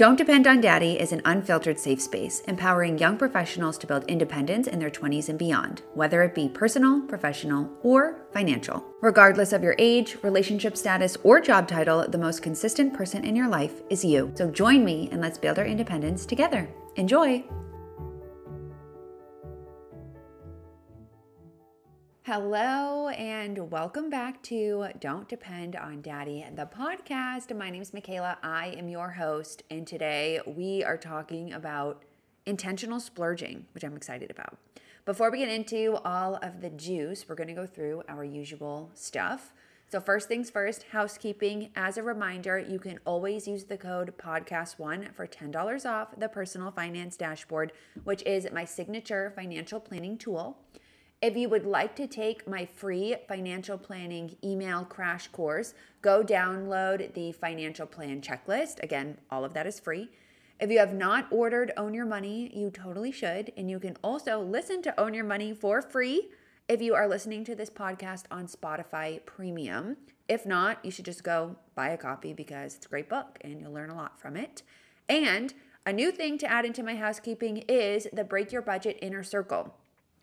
Don't Depend on Daddy is an unfiltered safe space, empowering young professionals to build independence in their 20s and beyond, whether it be personal, professional, or financial. Regardless of your age, relationship status, or job title, the most consistent person in your life is you. So join me and let's build our independence together. Enjoy! Hello, and welcome back to Don't Depend on Daddy, the podcast. My name is Michela. I am your host, and today we are talking about intentional splurging, which I'm excited about. Before we get into all of the juice, we're going to go through our usual stuff. So, first things first, housekeeping. As a reminder, you can always use the code podcast1 for $10 off the personal finance dashboard, which is my signature financial planning tool. If you would like to take my free financial planning email crash course, go download the financial plan checklist. Again, all of that is free. If you have not ordered Own Your Money, you totally should. And you can also listen to Own Your Money for free if you are listening to this podcast on Spotify Premium. If not, you should just go buy a copy because it's a great book and you'll learn a lot from it. And a new thing to add into my housekeeping is the Break Your Budget Inner Circle,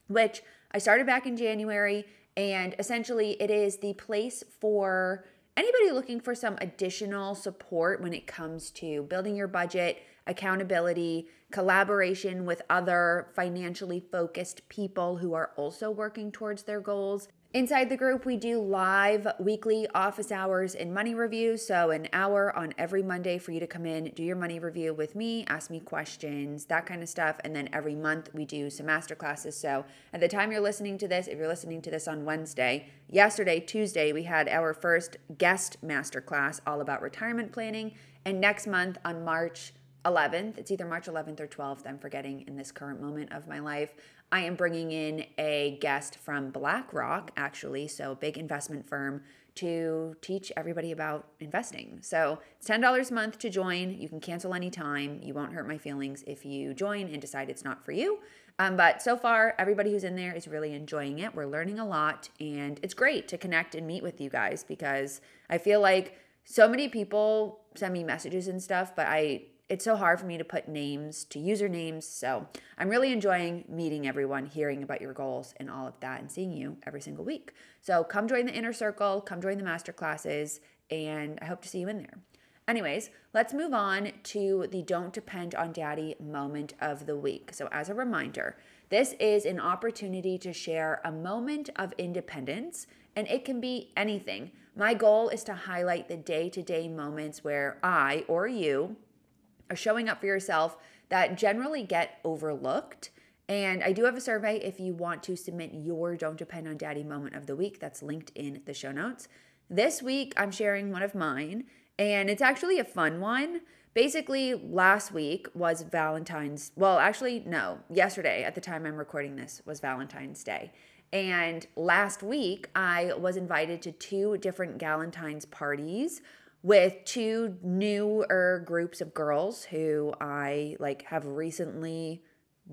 which I started back in January, and essentially, it is the place for anybody looking for some additional support when it comes to building your budget, accountability, collaboration with other financially focused people who are also working towards their goals, Inside the group, we do live weekly office hours and money reviews. So, an hour on every Monday for you to come in, do your money review with me, ask me questions, that kind of stuff. And then every month, we do some master classes. So, at the time you're listening to this, if you're listening to this on Wednesday, yesterday, Tuesday, we had our first guest master class all about retirement planning. And next month, on March 11th, it's either March 11th or 12th, I'm forgetting in this current moment of my life. I am bringing in a guest from BlackRock, actually, so big investment firm, to teach everybody about investing. So it's $10 a month to join. You can cancel anytime. You won't hurt my feelings if you join and decide it's not for you. Um, but so far, everybody who's in there is really enjoying it. We're learning a lot, and it's great to connect and meet with you guys because I feel like so many people send me messages and stuff, but I it's so hard for me to put names to usernames. So I'm really enjoying meeting everyone, hearing about your goals and all of that, and seeing you every single week. So come join the inner circle, come join the master classes, and I hope to see you in there. Anyways, let's move on to the don't depend on daddy moment of the week. So, as a reminder, this is an opportunity to share a moment of independence, and it can be anything. My goal is to highlight the day to day moments where I or you showing up for yourself that generally get overlooked. And I do have a survey if you want to submit your Don't Depend on Daddy moment of the week. That's linked in the show notes. This week, I'm sharing one of mine, and it's actually a fun one. Basically, last week was Valentine's. Well, actually, no, yesterday at the time I'm recording this was Valentine's Day. And last week, I was invited to two different Galentine's parties with two newer groups of girls who I like have recently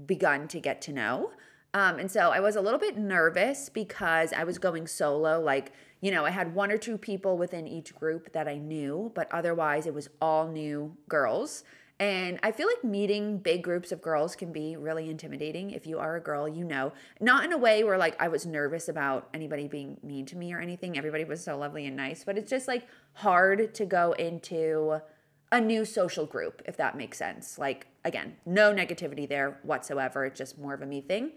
begun to get to know. Um, and so I was a little bit nervous because I was going solo. Like, you know, I had one or two people within each group that I knew, but otherwise it was all new girls. And I feel like meeting big groups of girls can be really intimidating. If you are a girl, you know, not in a way where like I was nervous about anybody being mean to me or anything. Everybody was so lovely and nice, but it's just like hard to go into a new social group, if that makes sense. Like, again, no negativity there whatsoever. It's just more of a me thing.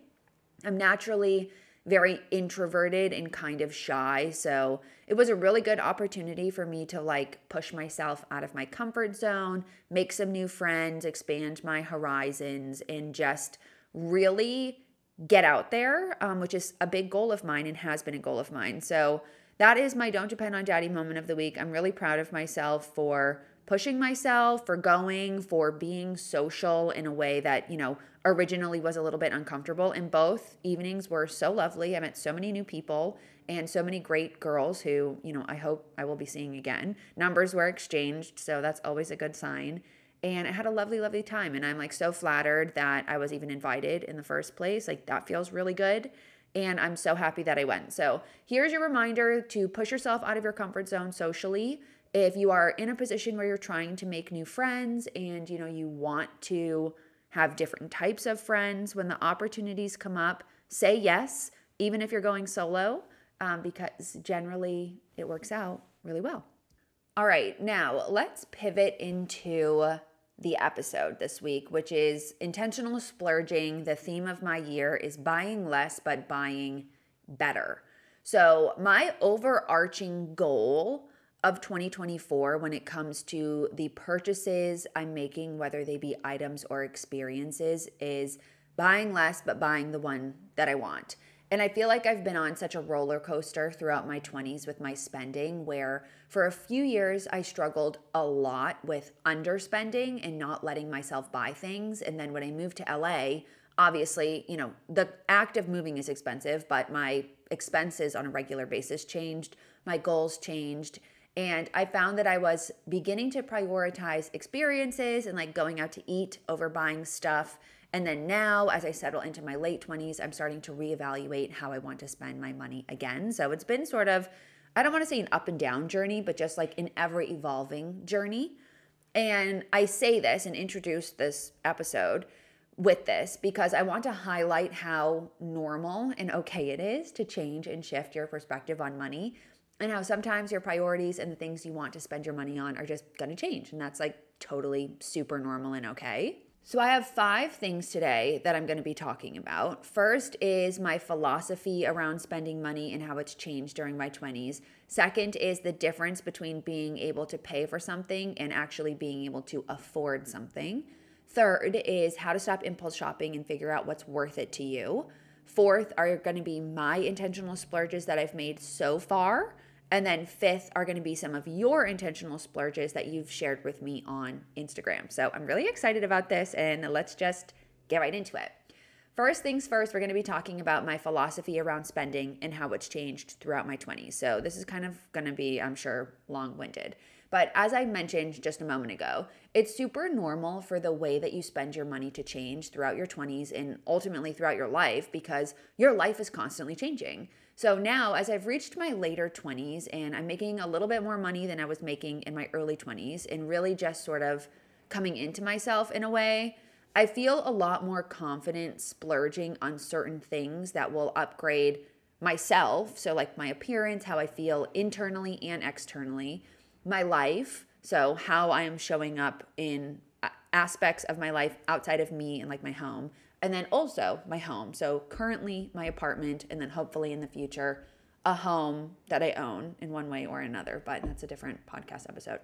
I'm naturally very introverted and kind of shy. So it was a really good opportunity for me to like push myself out of my comfort zone, make some new friends, expand my horizons, and just really get out there, um, which is a big goal of mine and has been a goal of mine. So that is my Don't Depend on Daddy moment of the week. I'm really proud of myself for pushing myself, for going, for being social in a way that, you know, originally was a little bit uncomfortable. And both evenings were so lovely. I met so many new people and so many great girls who, you know, I hope I will be seeing again. Numbers were exchanged, so that's always a good sign. And I had a lovely, lovely time. And I'm like so flattered that I was even invited in the first place. Like that feels really good. And I'm so happy that I went. So here's your reminder to push yourself out of your comfort zone socially If you are in a position where you're trying to make new friends and you know you want to have different types of friends when the opportunities come up, say yes, even if you're going solo, um, because generally it works out really well. All right, now let's pivot into the episode this week, which is intentional splurging. The theme of my year is buying less, but buying better. So, my overarching goal of 2024 when it comes to the purchases I'm making, whether they be items or experiences, is buying less, but buying the one that I want. And I feel like I've been on such a roller coaster throughout my 20s with my spending, where for a few years I struggled a lot with underspending and not letting myself buy things. And then when I moved to LA, obviously, you know, the act of moving is expensive, but my expenses on a regular basis changed, my goals changed. And I found that I was beginning to prioritize experiences and like going out to eat over buying stuff and then now, as I settle into my late 20s, I'm starting to reevaluate how I want to spend my money again. So it's been sort of, I don't want to say an up and down journey, but just like an ever evolving journey. And I say this and introduce this episode with this because I want to highlight how normal and okay it is to change and shift your perspective on money and how sometimes your priorities and the things you want to spend your money on are just going to change. And that's like totally super normal and okay. So, I have five things today that I'm going to be talking about. First is my philosophy around spending money and how it's changed during my 20s. Second is the difference between being able to pay for something and actually being able to afford something. Third is how to stop impulse shopping and figure out what's worth it to you. Fourth are going to be my intentional splurges that I've made so far. And then fifth are going to be some of your intentional splurges that you've shared with me on Instagram. So I'm really excited about this and let's just get right into it. First things first, we're going to be talking about my philosophy around spending and how it's changed throughout my 20s. So this is kind of going to be, I'm sure, long winded. But as I mentioned just a moment ago, it's super normal for the way that you spend your money to change throughout your 20s and ultimately throughout your life because your life is constantly changing. So now, as I've reached my later 20s and I'm making a little bit more money than I was making in my early 20s, and really just sort of coming into myself in a way, I feel a lot more confident splurging on certain things that will upgrade myself. So, like my appearance, how I feel internally and externally, my life. So, how I am showing up in uh, aspects of my life outside of me and like my home, and then also my home. So currently my apartment, and then hopefully in the future, a home that I own in one way or another. But that's a different podcast episode.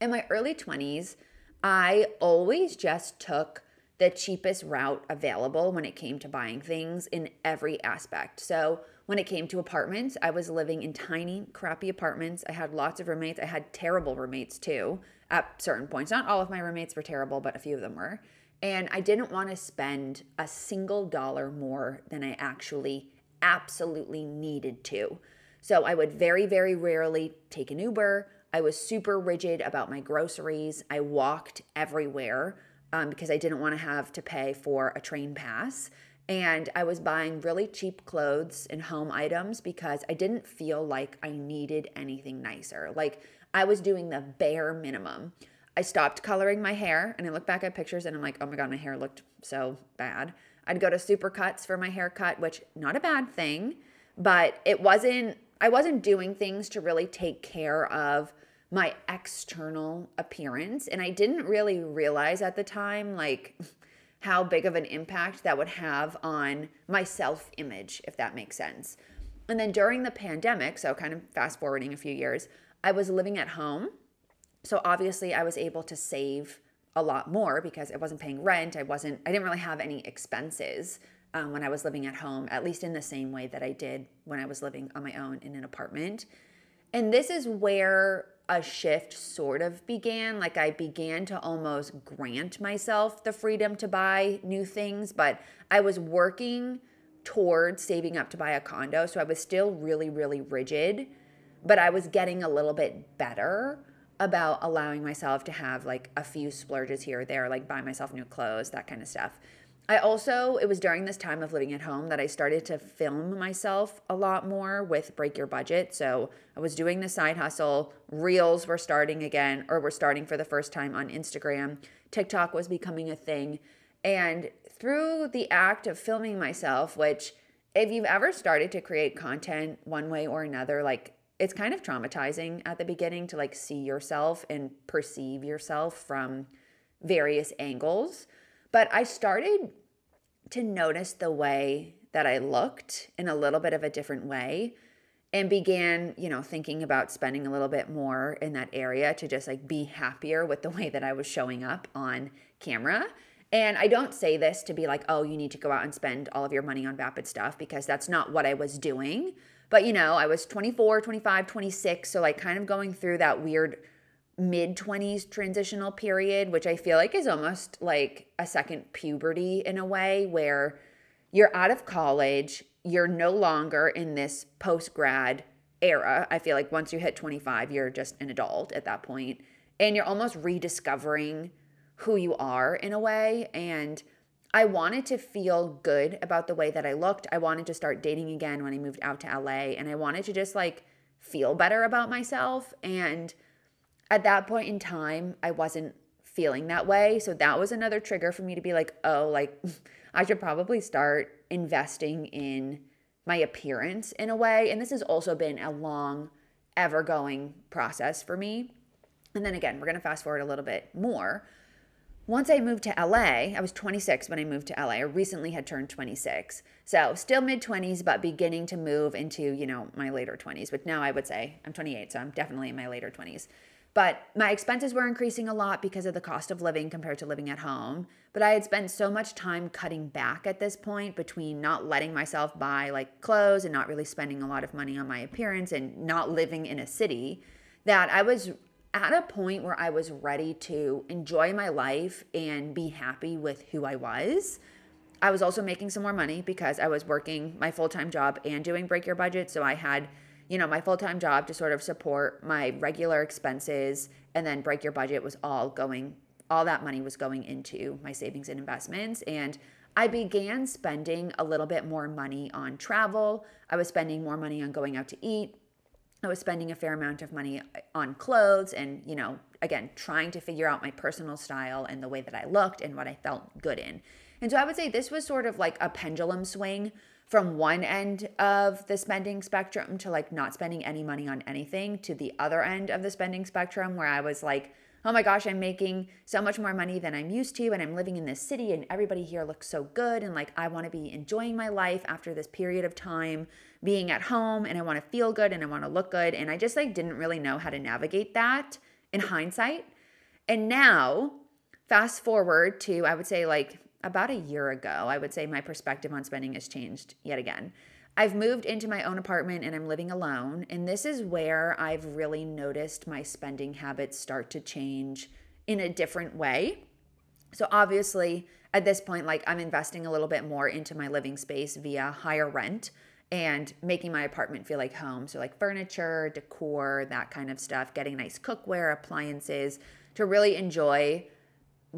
In my early 20s, I always just took the cheapest route available when it came to buying things in every aspect. So, when it came to apartments, I was living in tiny, crappy apartments. I had lots of roommates. I had terrible roommates too at certain points. Not all of my roommates were terrible, but a few of them were. And I didn't want to spend a single dollar more than I actually absolutely needed to. So I would very, very rarely take an Uber. I was super rigid about my groceries. I walked everywhere um, because I didn't want to have to pay for a train pass. And I was buying really cheap clothes and home items because I didn't feel like I needed anything nicer. Like I was doing the bare minimum. I stopped coloring my hair and I look back at pictures and I'm like, oh my God, my hair looked so bad. I'd go to Supercuts for my haircut, which not a bad thing, but it wasn't, I wasn't doing things to really take care of my external appearance. And I didn't really realize at the time, like, how big of an impact that would have on my self image, if that makes sense. And then during the pandemic, so kind of fast forwarding a few years, I was living at home so obviously, I was able to save a lot more because I wasn't paying rent. I wasn't, I didn't really have any expenses um, when I was living at home, at least in the same way that I did when I was living on my own in an apartment. And this is where a shift sort of began. Like I began to almost grant myself the freedom to buy new things, but I was working towards saving up to buy a condo. So I was still really, really rigid, but I was getting a little bit better about allowing myself to have like a few splurges here or there, like buy myself new clothes, that kind of stuff. I also, it was during this time of living at home that I started to film myself a lot more with Break Your Budget. So I was doing the side hustle. Reels were starting again, or were starting for the first time on Instagram. TikTok was becoming a thing. And through the act of filming myself, which if you've ever started to create content one way or another, like it's kind of traumatizing at the beginning to like see yourself and perceive yourself from various angles. But I started to notice the way that I looked in a little bit of a different way and began, you know, thinking about spending a little bit more in that area to just like be happier with the way that I was showing up on camera. And I don't say this to be like, oh, you need to go out and spend all of your money on vapid stuff because that's not what I was doing. But, you know, I was 24, 25, 26. So, like, kind of going through that weird mid 20s transitional period, which I feel like is almost like a second puberty in a way where you're out of college, you're no longer in this post grad era. I feel like once you hit 25, you're just an adult at that point, and you're almost rediscovering who you are in a way. And I wanted to feel good about the way that I looked. I wanted to start dating again when I moved out to LA and I wanted to just like feel better about myself. And at that point in time, I wasn't feeling that way. So that was another trigger for me to be like, oh, like I should probably start investing in my appearance in a way. And this has also been a long, ever going process for me. And then again, we're going to fast forward a little bit more once I moved to LA, I was 26 when I moved to LA. I recently had turned 26. So still mid 20s, but beginning to move into, you know, my later 20s, which now I would say I'm 28, so I'm definitely in my later 20s. But my expenses were increasing a lot because of the cost of living compared to living at home. But I had spent so much time cutting back at this point between not letting myself buy like clothes and not really spending a lot of money on my appearance and not living in a city that I was at a point where I was ready to enjoy my life and be happy with who I was. I was also making some more money because I was working my full time job and doing Break Your Budget. So I had, you know, my full time job to sort of support my regular expenses. And then Break Your Budget was all going, all that money was going into my savings and investments. And I began spending a little bit more money on travel. I was spending more money on going out to eat. I was spending a fair amount of money uh, on clothes and, you know, again, trying to figure out my personal style and the way that I looked and what I felt good in. And so I would say this was sort of like a pendulum swing from one end of the spending spectrum to like not spending any money on anything to the other end of the spending spectrum where I was like, oh my gosh, I'm making so much more money than I'm used to, and I'm living in this city, and everybody here looks so good. And like, I want to be enjoying my life after this period of time being at home, and I want to feel good and I want to look good. And I just like didn't really know how to navigate that in hindsight. And now, fast forward to, I would say, like about a year ago, I would say my perspective on spending has changed yet again. I've moved into my own apartment and I'm living alone. And this is where I've really noticed my spending habits start to change in a different way. So, obviously, at this point, like I'm investing a little bit more into my living space via higher rent and making my apartment feel like home. So, like furniture, decor, that kind of stuff, getting nice cookware, appliances to really enjoy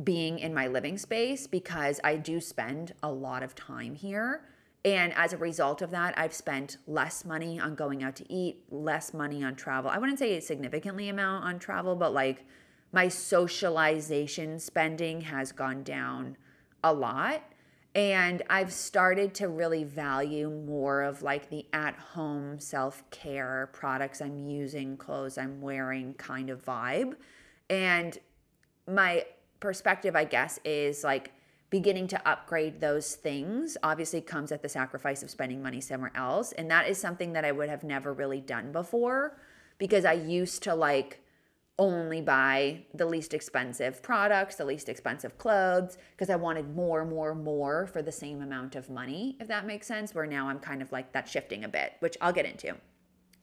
being in my living space because I do spend a lot of time here. And as a result of that, I've spent less money on going out to eat, less money on travel. I wouldn't say a significantly amount on travel, but like my socialization spending has gone down a lot. And I've started to really value more of like the at home self care products I'm using, clothes I'm wearing kind of vibe. And my perspective, I guess, is like beginning to upgrade those things obviously comes at the sacrifice of spending money somewhere else. And that is something that I would have never really done before because I used to like only buy the least expensive products, the least expensive clothes, because I wanted more, more, more for the same amount of money, if that makes sense. Where now I'm kind of like that shifting a bit, which I'll get into.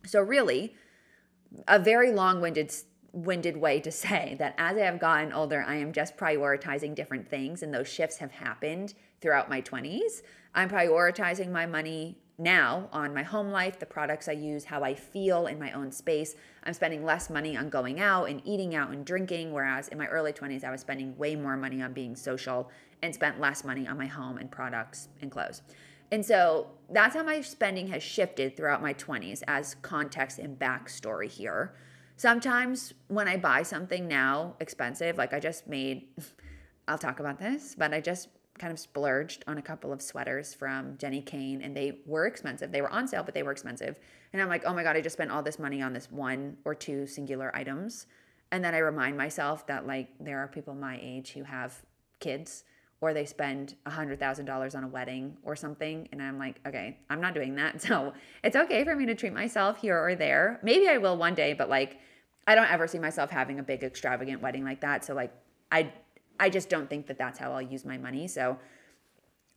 So, really, a very long winded winded way to say that as I have gotten older, I am just prioritizing different things, and those shifts have happened throughout my 20s. I'm prioritizing my money now on my home life, the products I use, how I feel in my own space. I'm spending less money on going out and eating out and drinking, whereas in my early 20s, I was spending way more money on being social and spent less money on my home and products and clothes. And so that's how my spending has shifted throughout my 20s as context and backstory here. Sometimes when I buy something now expensive, like I just made, I'll talk about this, but I just kind of splurged on a couple of sweaters from Jenni Kayne and they were expensive. They were on sale, but they were expensive. And I'm like, oh my God, I just spent all this money on this one or two singular items. And then I remind myself that like there are people my age who have kids or they spend $100,000 on a wedding or something. And I'm like, okay, I'm not doing that. So it's okay for me to treat myself here or there. Maybe I will one day, but like, I don't ever see myself having a big extravagant wedding like that. So like, I, I just don't think that that's how I'll use my money. So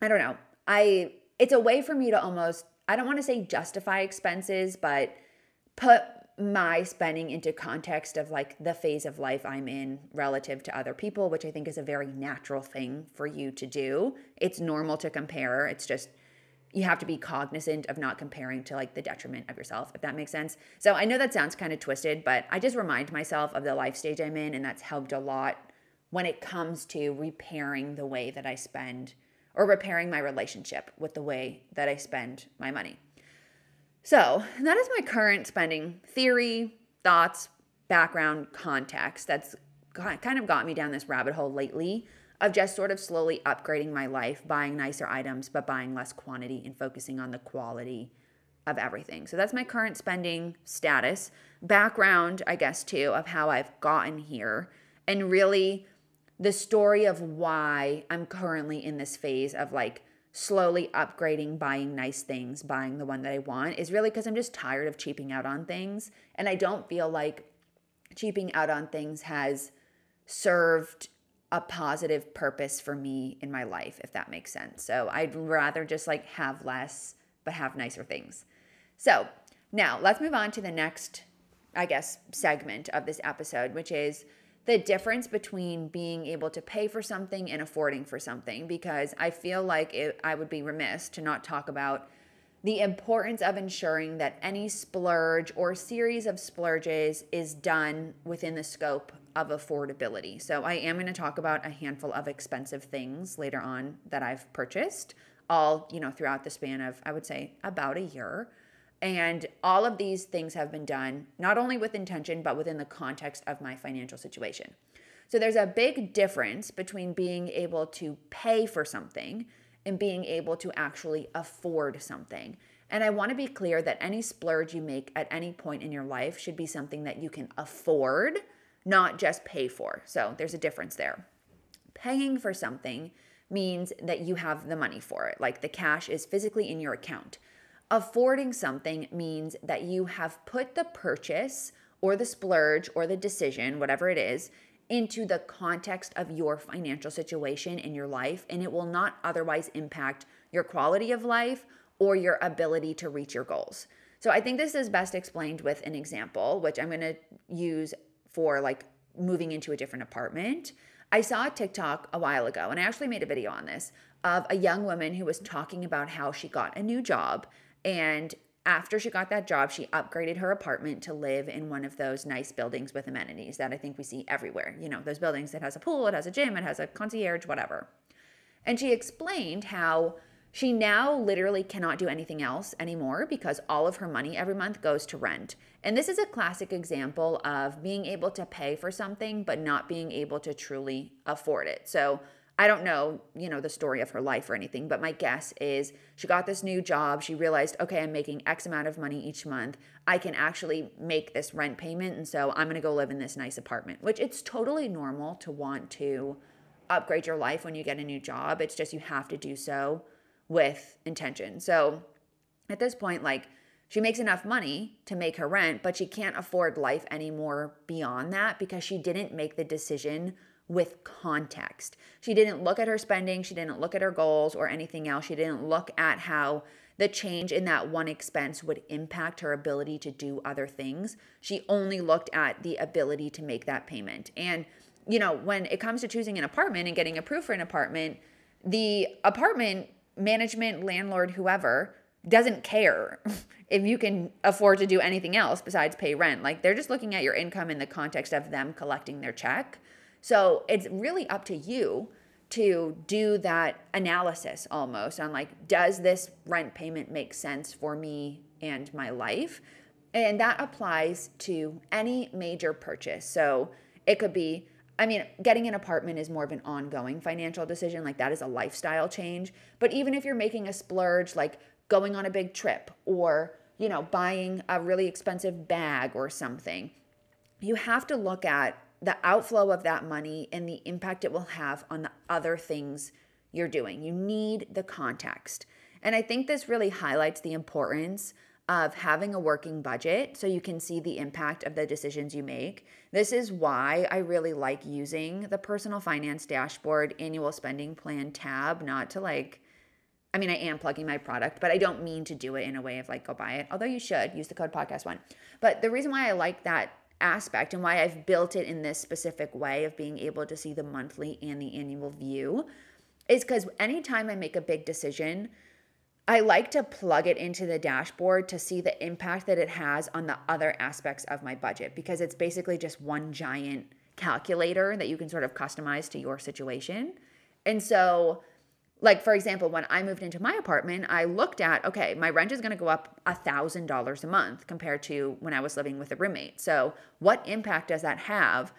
I don't know. I, it's a way for me to almost, I don't want to say justify expenses, but put my spending into context of like the phase of life I'm in relative to other people, which I think is a very natural thing for you to do. It's normal to compare. It's just you have to be cognizant of not comparing to like the detriment of yourself, if that makes sense. So I know that sounds kind of twisted, but I just remind myself of the life stage I'm in, and that's helped a lot when it comes to repairing the way that I spend or repairing my relationship with the way that I spend my money. So that is my current spending theory, thoughts, background, context. That's kind of got me down this rabbit hole lately of just sort of slowly upgrading my life, buying nicer items, but buying less quantity and focusing on the quality of everything. So that's my current spending status. Background, I guess, too, of how I've gotten here and really the story of why I'm currently in this phase of like slowly upgrading, buying nice things, buying the one that I want is really because I'm just tired of cheaping out on things. And I don't feel like cheaping out on things has served a positive purpose for me in my life, if that makes sense. So I'd rather just like have less, but have nicer things. So now let's move on to the next, I guess, segment of this episode, which is the difference between being able to pay for something and affording for something because I feel like it, I would be remiss to not talk about the importance of ensuring that any splurge or series of splurges is done within the scope of affordability. So I am going to talk about a handful of expensive things later on that I've purchased all, you know, throughout the span of I would say about a year. And all of these things have been done not only with intention, but within the context of my financial situation. So there's a big difference between being able to pay for something and being able to actually afford something. And I want to be clear that any splurge you make at any point in your life should be something that you can afford, not just pay for. So there's a difference there. Paying for something means that you have the money for it, like the cash is physically in your account. Affording something means that you have put the purchase or the splurge or the decision, whatever it is, into the context of your financial situation in your life, and it will not otherwise impact your quality of life or your ability to reach your goals. So I think this is best explained with an example, which I'm gonna use for like moving into a different apartment. I saw a TikTok a while ago, and I actually made a video on this of a young woman who was talking about how she got a new job and after she got that job, she upgraded her apartment to live in one of those nice buildings with amenities that I think we see everywhere. You know, those buildings that has a pool, it has a gym, it has a concierge, whatever. And she explained how she now literally cannot do anything else anymore because all of her money every month goes to rent. And this is a classic example of being able to pay for something but not being able to truly afford it. So I don't know, you know, the story of her life or anything, but my guess is she got this new job. She realized, okay, I'm making X amount of money each month. I can actually make this rent payment. And so I'm going to go live in this nice apartment, which it's totally normal to want to upgrade your life when you get a new job. It's just you have to do so with intention. So at this point, like, she makes enough money to make her rent, but she can't afford life anymore beyond that because she didn't make the decision with context. She didn't look at her spending, she didn't look at her goals or anything else. She didn't look at how the change in that one expense would impact her ability to do other things. She only looked at the ability to make that payment. And, you know, when it comes to choosing an apartment and getting approved for an apartment, the apartment management, landlord, whoever, doesn't care if you can afford to do anything else besides pay rent. Like they're just looking at your income in the context of them collecting their check. So it's really up to you to do that analysis almost on like, does this rent payment make sense for me and my life? And that applies to any major purchase. So it could be, I mean, getting an apartment is more of an ongoing financial decision. Like that is a lifestyle change. But even if you're making a splurge, like going on a big trip or, you know, buying a really expensive bag or something, you have to look at the outflow of that money and the impact it will have on the other things you're doing. You need the context. And I think this really highlights the importance of having a working budget so you can see the impact of the decisions you make. This is why I really like using the personal finance dashboard annual spending plan tab, not to like, I mean, I am plugging my product, but I don't mean to do it in a way of like, go buy it, although you should use the code podcast one. But the reason why I like that aspect and why I've built it in this specific way of being able to see the monthly and the annual view is because anytime I make a big decision, I like to plug it into the dashboard to see the impact that it has on the other aspects of my budget because it's basically just one giant calculator that you can sort of customize to your situation. And so, like for example, when I moved into my apartment, I looked at okay, my rent is going to go up a thousand dollars a month compared to when I was living with a roommate. So, what impact does that have?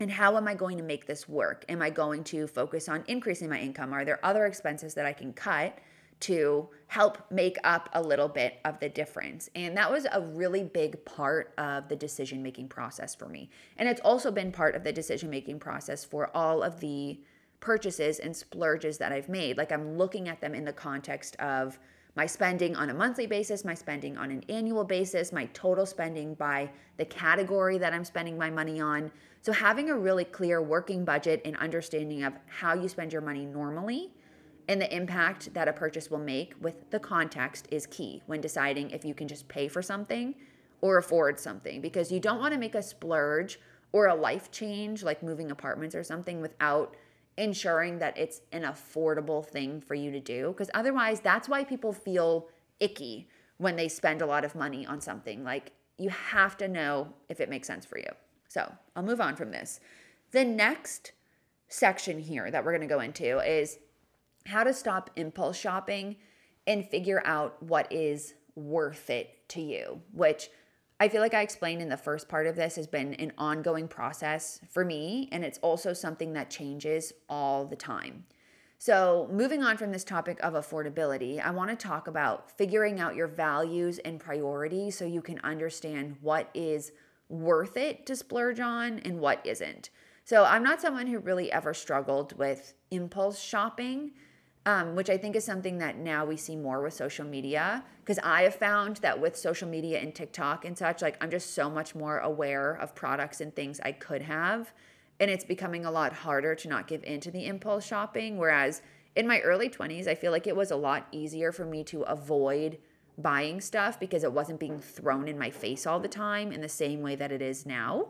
And how am I going to make this work? Am I going to focus on increasing my income? Are there other expenses that I can cut? to help make up a little bit of the difference. And that was a really big part of the decision making process for me. And it's also been part of the decision making process for all of the purchases and splurges that I've made. Like I'm looking at them in the context of my spending on a monthly basis, my spending on an annual basis, my total spending by the category that I'm spending my money on. So having a really clear working budget and understanding of how you spend your money normally and the impact that a purchase will make with the context is key when deciding if you can just pay for something or afford something because you don't want to make a splurge or a life change like moving apartments or something without ensuring that it's an affordable thing for you to do because otherwise that's why people feel icky when they spend a lot of money on something. Like you have to know if it makes sense for you. So i'll move on from this. The next section here that we're going to go into is how to stop impulse shopping and figure out what is worth it to you, which I feel like I explained in the first part of this has been an ongoing process for me. And it's also something that changes all the time. So, moving on from this topic of affordability, I want to talk about figuring out your values and priorities so you can understand what is worth it to splurge on and what isn't. So, I'm not someone who really ever struggled with impulse shopping um, which I think is something that now we see more with social media. Because I have found that with social media and TikTok and such, like I'm just so much more aware of products and things I could have. And it's becoming a lot harder to not give into the impulse shopping. Whereas in my early 20s, I feel like it was a lot easier for me to avoid buying stuff because it wasn't being thrown in my face all the time in the same way that it is now.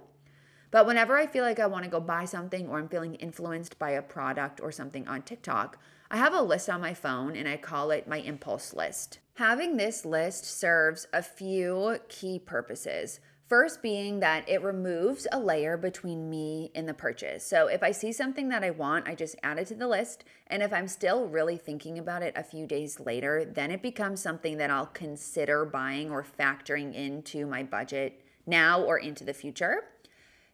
But whenever I feel like I want to go buy something or I'm feeling influenced by a product or something on TikTok, I have a list on my phone and I call it my impulse list. Having this list serves a few key purposes. First, being that it removes a layer between me and the purchase. So, if I see something that I want, I just add it to the list. And if I'm still really thinking about it a few days later, then it becomes something that I'll consider buying or factoring into my budget now or into the future.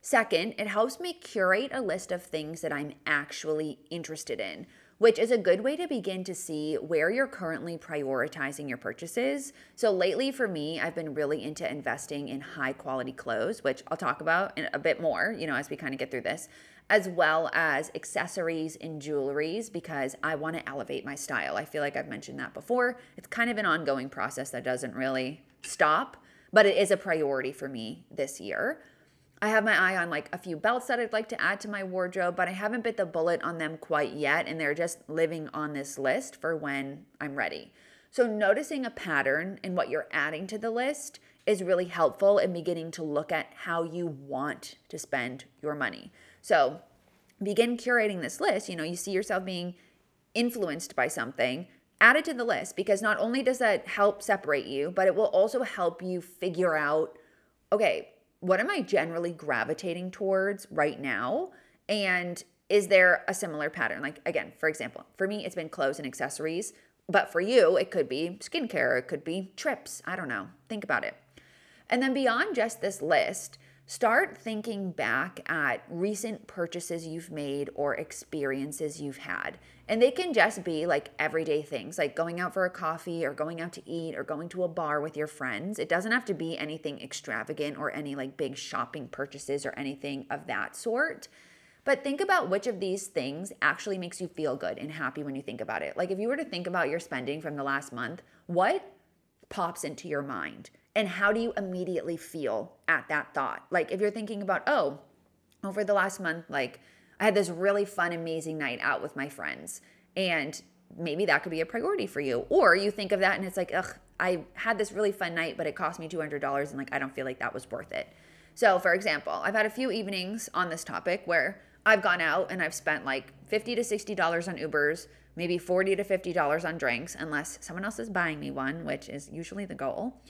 Second, it helps me curate a list of things that I'm actually interested in which is a good way to begin to see where you're currently prioritizing your purchases. So, lately for me, I've been really into investing in high quality clothes, which I'll talk about in a bit more, you know, as we kind of get through this, as well as accessories and jewelries because I want to elevate my style. I feel like I've mentioned that before. It's kind of an ongoing process that doesn't really stop, but it is a priority for me this year. I have my eye on like a few belts that I'd like to add to my wardrobe, but I haven't bit the bullet on them quite yet. And they're just living on this list for when I'm ready. So, noticing a pattern in what you're adding to the list is really helpful in beginning to look at how you want to spend your money. So, begin curating this list. You know, you see yourself being influenced by something, add it to the list because not only does that help separate you, but it will also help you figure out okay, what am I generally gravitating towards right now? And is there a similar pattern? Like, again, for example, for me, it's been clothes and accessories, but for you, it could be skincare, it could be trips. I don't know. Think about it. And then beyond just this list, start thinking back at recent purchases you've made or experiences you've had. And they can just be like everyday things, like going out for a coffee or going out to eat or going to a bar with your friends. It doesn't have to be anything extravagant or any like big shopping purchases or anything of that sort. But think about which of these things actually makes you feel good and happy when you think about it. Like if you were to think about your spending from the last month, what pops into your mind? And how do you immediately feel at that thought? Like if you're thinking about, oh, over the last month, like I had this really fun, amazing night out with my friends. And maybe that could be a priority for you. Or you think of that and it's like, ugh, I had this really fun night, but it cost me $200 and like I don't feel like that was worth it. So, for example, I've had a few evenings on this topic where I've gone out and I've spent like 50 to $60 on Ubers, maybe 40 to $50 on drinks, unless someone else is buying me one, which is usually the goal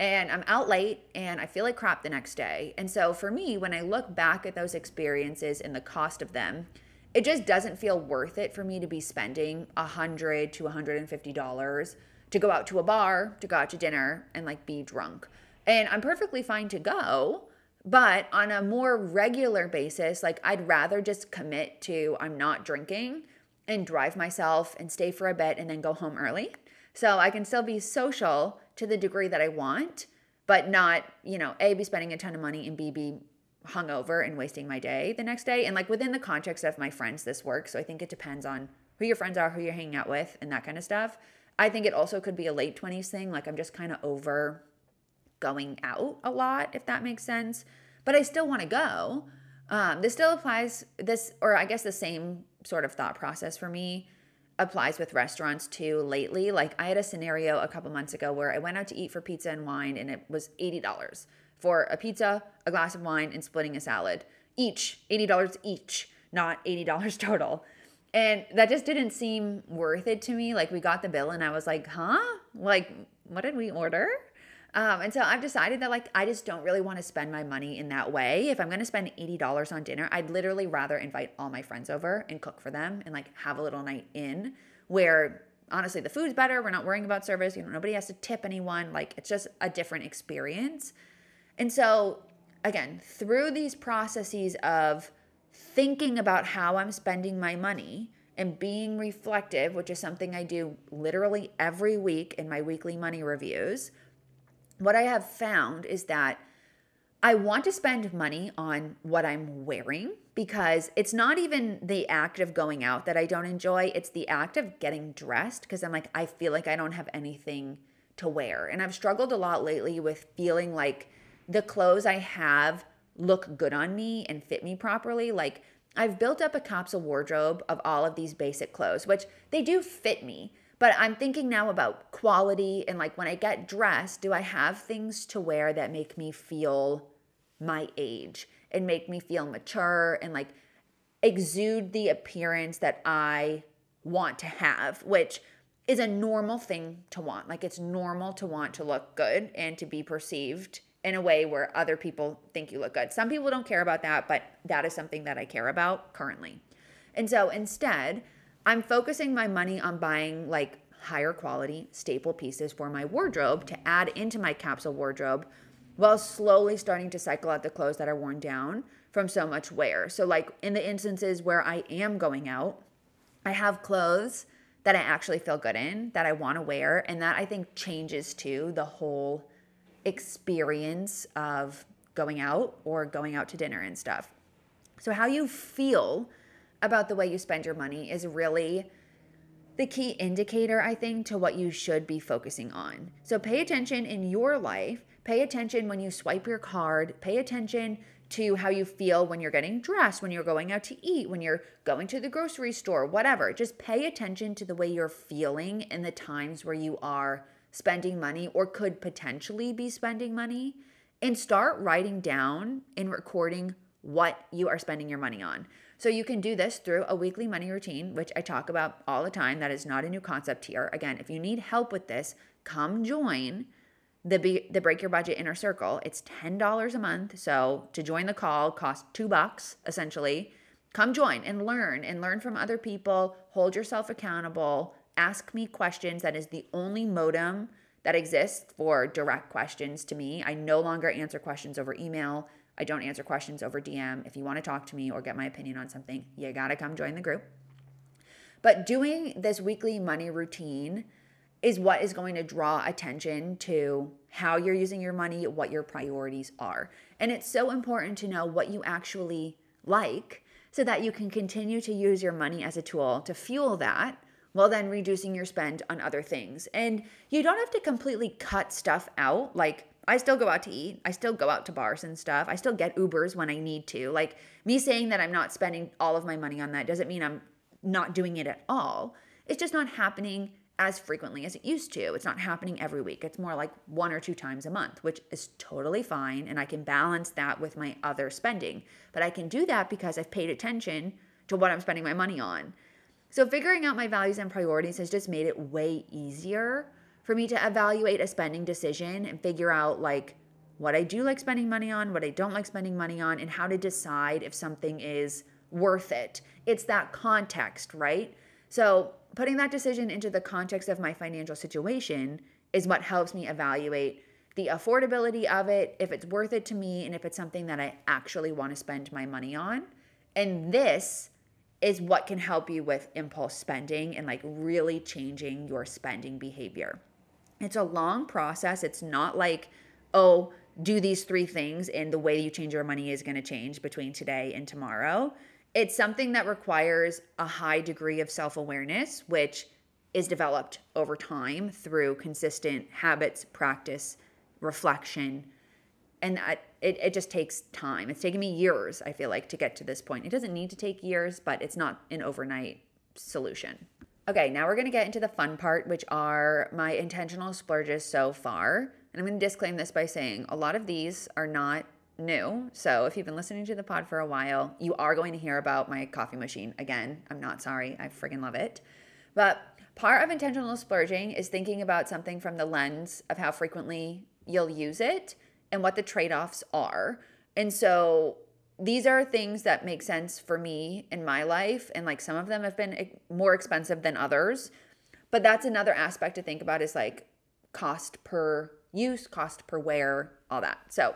and I'm out late and I feel like crap the next day. And so for me, when I look back at those experiences and the cost of them, it just doesn't feel worth it for me to be spending a hundred to $150 to go out to a bar, to go out to dinner and like be drunk. And I'm perfectly fine to go, but on a more regular basis, like I'd rather just commit to I'm not drinking and drive myself and stay for a bit and then go home early. So I can still be social to the degree that I want, but not, you know, A, be spending a ton of money and B, be hungover and wasting my day the next day. And like within the context of my friends, this works. So I think it depends on who your friends are, who you're hanging out with, and that kind of stuff. I think it also could be a late 20s thing. Like I'm just kind of over going out a lot, if that makes sense. But I still want to go. Um, this still applies, this, or I guess the same sort of thought process for me applies with restaurants too lately. Like I had a scenario a couple months ago where I went out to eat for pizza and wine and it was $80 for a pizza, a glass of wine, and splitting a salad. Each, $80 each, not $80 total. And that just didn't seem worth it to me. Like we got the bill and I was like, huh? Like, what did we order? Um, and so I've decided that like I just don't really want to spend my money in that way. If I'm going to spend $80 on dinner, I'd literally rather invite all my friends over and cook for them and like have a little night in where honestly the food's better, we're not worrying about service, you know, nobody has to tip anyone, like it's just a different experience. And so again, through these processes of thinking about how I'm spending my money, and being reflective, which is something I do literally every week in my weekly money reviews, what I have found is that I want to spend money on what I'm wearing because it's not even the act of going out that I don't enjoy. It's the act of getting dressed because I'm like, I feel like I don't have anything to wear. And I've struggled a lot lately with feeling like the clothes I have look good on me and fit me properly. Like I've built up a capsule wardrobe of all of these basic clothes, which they do fit me. But I'm thinking now about quality and like when I get dressed, do I have things to wear that make me feel my age and make me feel mature and like exude the appearance that I want to have, which is a normal thing to want. Like it's normal to want to look good and to be perceived in a way where other people think you look good. Some people don't care about that, but that is something that I care about currently. And so instead, I'm focusing my money on buying like higher quality staple pieces for my wardrobe to add into my capsule wardrobe while slowly starting to cycle out the clothes that are worn down from so much wear. So, like in the instances where I am going out, I have clothes that I actually feel good in, that I want to wear, and that I think changes to the whole experience of going out or going out to dinner and stuff. So, how you feel about the way you spend your money is really the key indicator, I think, to what you should be focusing on. So pay attention in your life. Pay attention when you swipe your card. Pay attention to how you feel when you're getting dressed, when you're going out to eat, when you're going to the grocery store, whatever. Just pay attention to the way you're feeling in the times where you are spending money or could potentially be spending money and start writing down and recording what you are spending your money on. So you can do this through a weekly money routine, which I talk about all the time. That is not a new concept here. Again, if you need help with this, come join the Be- the break your budget inner circle. It's $10 a month. So to join the call costs 2 bucks essentially. Come join and learn and learn from other people, hold yourself accountable, ask me questions. That is the only modem that exists for direct questions to me. I no longer answer questions over email. I don't answer questions over DM. If you want to talk to me or get my opinion on something, you got to come join the group. But doing this weekly money routine is what is going to draw attention to how you're using your money, what your priorities are. And it's so important to know what you actually like so that you can continue to use your money as a tool to fuel that while then reducing your spend on other things. And you don't have to completely cut stuff out. Like, I still go out to eat. I still go out to bars and stuff. I still get Ubers when I need to. Like, me saying that I'm not spending all of my money on that doesn't mean I'm not doing it at all. It's just not happening as frequently as it used to. It's not happening every week. It's more like one or two times a month, which is totally fine. And I can balance that with my other spending. But I can do that because I've paid attention to what I'm spending my money on. So, figuring out my values and priorities has just made it way easier for me to evaluate a spending decision and figure out like what I do like spending money on, what I don't like spending money on, and how to decide if something is worth it. It's that context, right? So, putting that decision into the context of my financial situation is what helps me evaluate the affordability of it, if it's worth it to me, and if it's something that I actually want to spend my money on. And this is what can help you with impulse spending and like really changing your spending behavior. It's a long process. It's not like, oh, do these three things and the way you change your money is going to change between today and tomorrow. It's something that requires a high degree of self awareness, which is developed over time through consistent habits, practice, reflection. And it, it just takes time. It's taken me years, I feel like, to get to this point. It doesn't need to take years, but it's not an overnight solution. Okay, now we're gonna get into the fun part, which are my intentional splurges so far. And I'm gonna disclaim this by saying a lot of these are not new. So if you've been listening to the pod for a while, you are going to hear about my coffee machine again. I'm not sorry. I friggin' love it. But part of intentional splurging is thinking about something from the lens of how frequently you'll use it and what the trade offs are. And so these are things that make sense for me in my life. And like some of them have been more expensive than others. But that's another aspect to think about is like cost per use, cost per wear, all that. So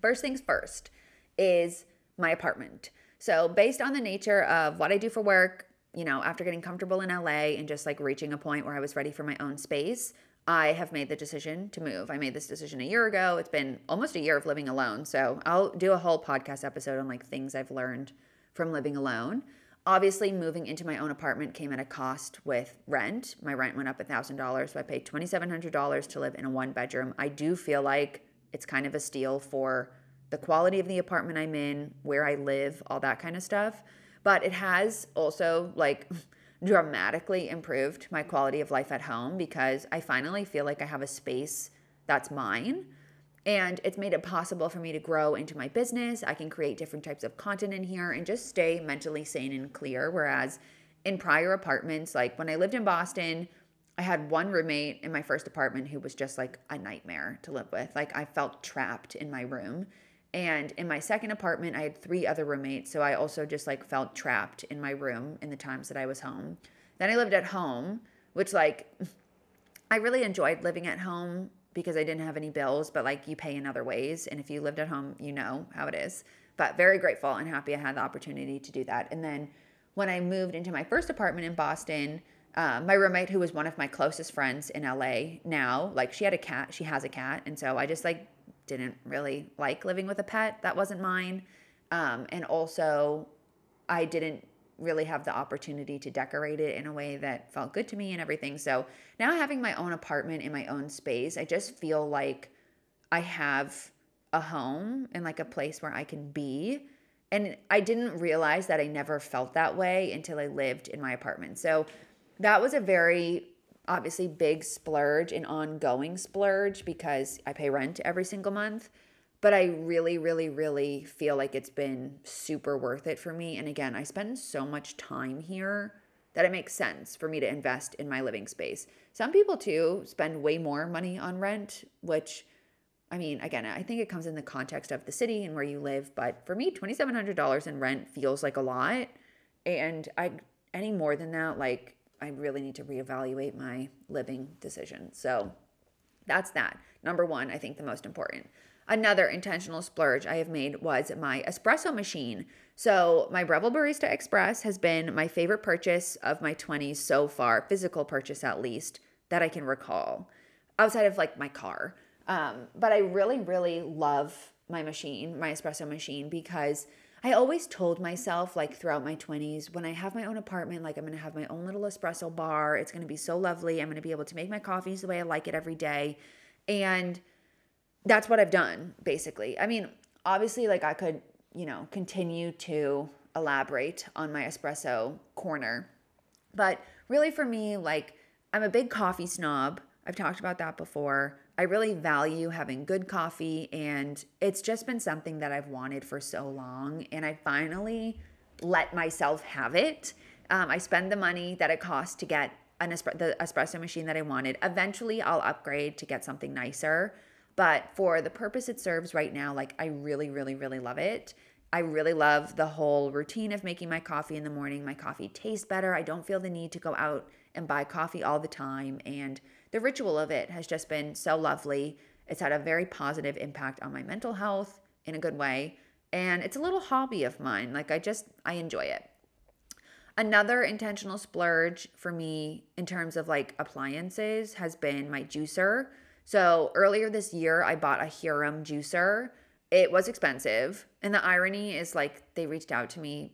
First things first is my apartment. So, based on the nature of what I do for work, you know, after getting comfortable in LA and just like reaching a point where I was ready for my own space, I have made the decision to move. I made this decision a year ago. It's been almost a year of living alone. So, I'll do a whole podcast episode on like things I've learned from living alone. Obviously, moving into my own apartment came at a cost with rent. My rent went up $1,000, so I paid $2,700 to live in a one bedroom. I do feel like it's kind of a steal for the quality of the apartment I'm in, where I live, all that kind of stuff. But it has also like dramatically improved my quality of life at home because I finally feel like I have a space that's mine. And it's made it possible for me to grow into my business. I can create different types of content in here and just stay mentally sane and clear. Whereas in prior apartments, like when I lived in Boston, I had one roommate in my first apartment who was just like a nightmare to live with. Like I felt trapped in my room. And in my second apartment, I had three other roommates. So I also just like felt trapped in my room in the times that I was home. Then I lived at home, which like I really enjoyed living at home because I didn't have any bills, but like you pay in other ways. And if you lived at home, you know how it is. But very grateful and happy I had the opportunity to do that. And then when I moved into my first apartment in Boston, uh, my roommate, who was one of my closest friends in LA now, like she had a cat, she has a cat. And so I just like didn't really like living with a pet. That wasn't mine. Um, and also, I didn't really have the opportunity to decorate it in a way that felt good to me and everything. So now having my own apartment in my own space, I just feel like I have a home and like a place where I can be. And I didn't realize that I never felt that way until I lived in my apartment. So that was a very obviously big splurge, and ongoing splurge because I pay rent every single month. but I really, really, really feel like it's been super worth it for me. And again, I spend so much time here that it makes sense for me to invest in my living space. Some people too spend way more money on rent, which I mean, again, I think it comes in the context of the city and where you live, but for me, $2700 in rent feels like a lot. And I any more than that, like I really need to reevaluate my living decision. So that's that. Number 1, I think the most important. Another intentional splurge I have made was my espresso machine. So, my Breville Barista Express has been my favorite purchase of my 20s so far, physical purchase at least, that I can recall, outside of like my car. Um, but I really, really love my machine, my espresso machine, because I always told myself, like throughout my 20s, when I have my own apartment, like I'm gonna have my own little espresso bar. It's gonna be so lovely. I'm gonna be able to make my coffees the way I like it every day. And that's what I've done basically. I mean, obviously, like I could, you know, continue to elaborate on my espresso corner, but really for me, like I'm a big coffee snob. I've talked about that before. I really value having good coffee, and it's just been something that I've wanted for so long. And I finally let myself have it. Um, I spend the money that it costs to get an the espresso machine that I wanted. Eventually, I'll upgrade to get something nicer. But for the purpose it serves right now, like I really, really, really love it. I really love the whole routine of making my coffee in the morning. My coffee tastes better. I don't feel the need to go out and buy coffee all the time. And the ritual of it has just been so lovely. It's had a very positive impact on my mental health in a good way. And it's a little hobby of mine. Like I just, I enjoy it. Another intentional splurge for me in terms of like appliances has been my juicer. So earlier this year, I bought a Hurom juicer. It was expensive. And the irony is like they reached out to me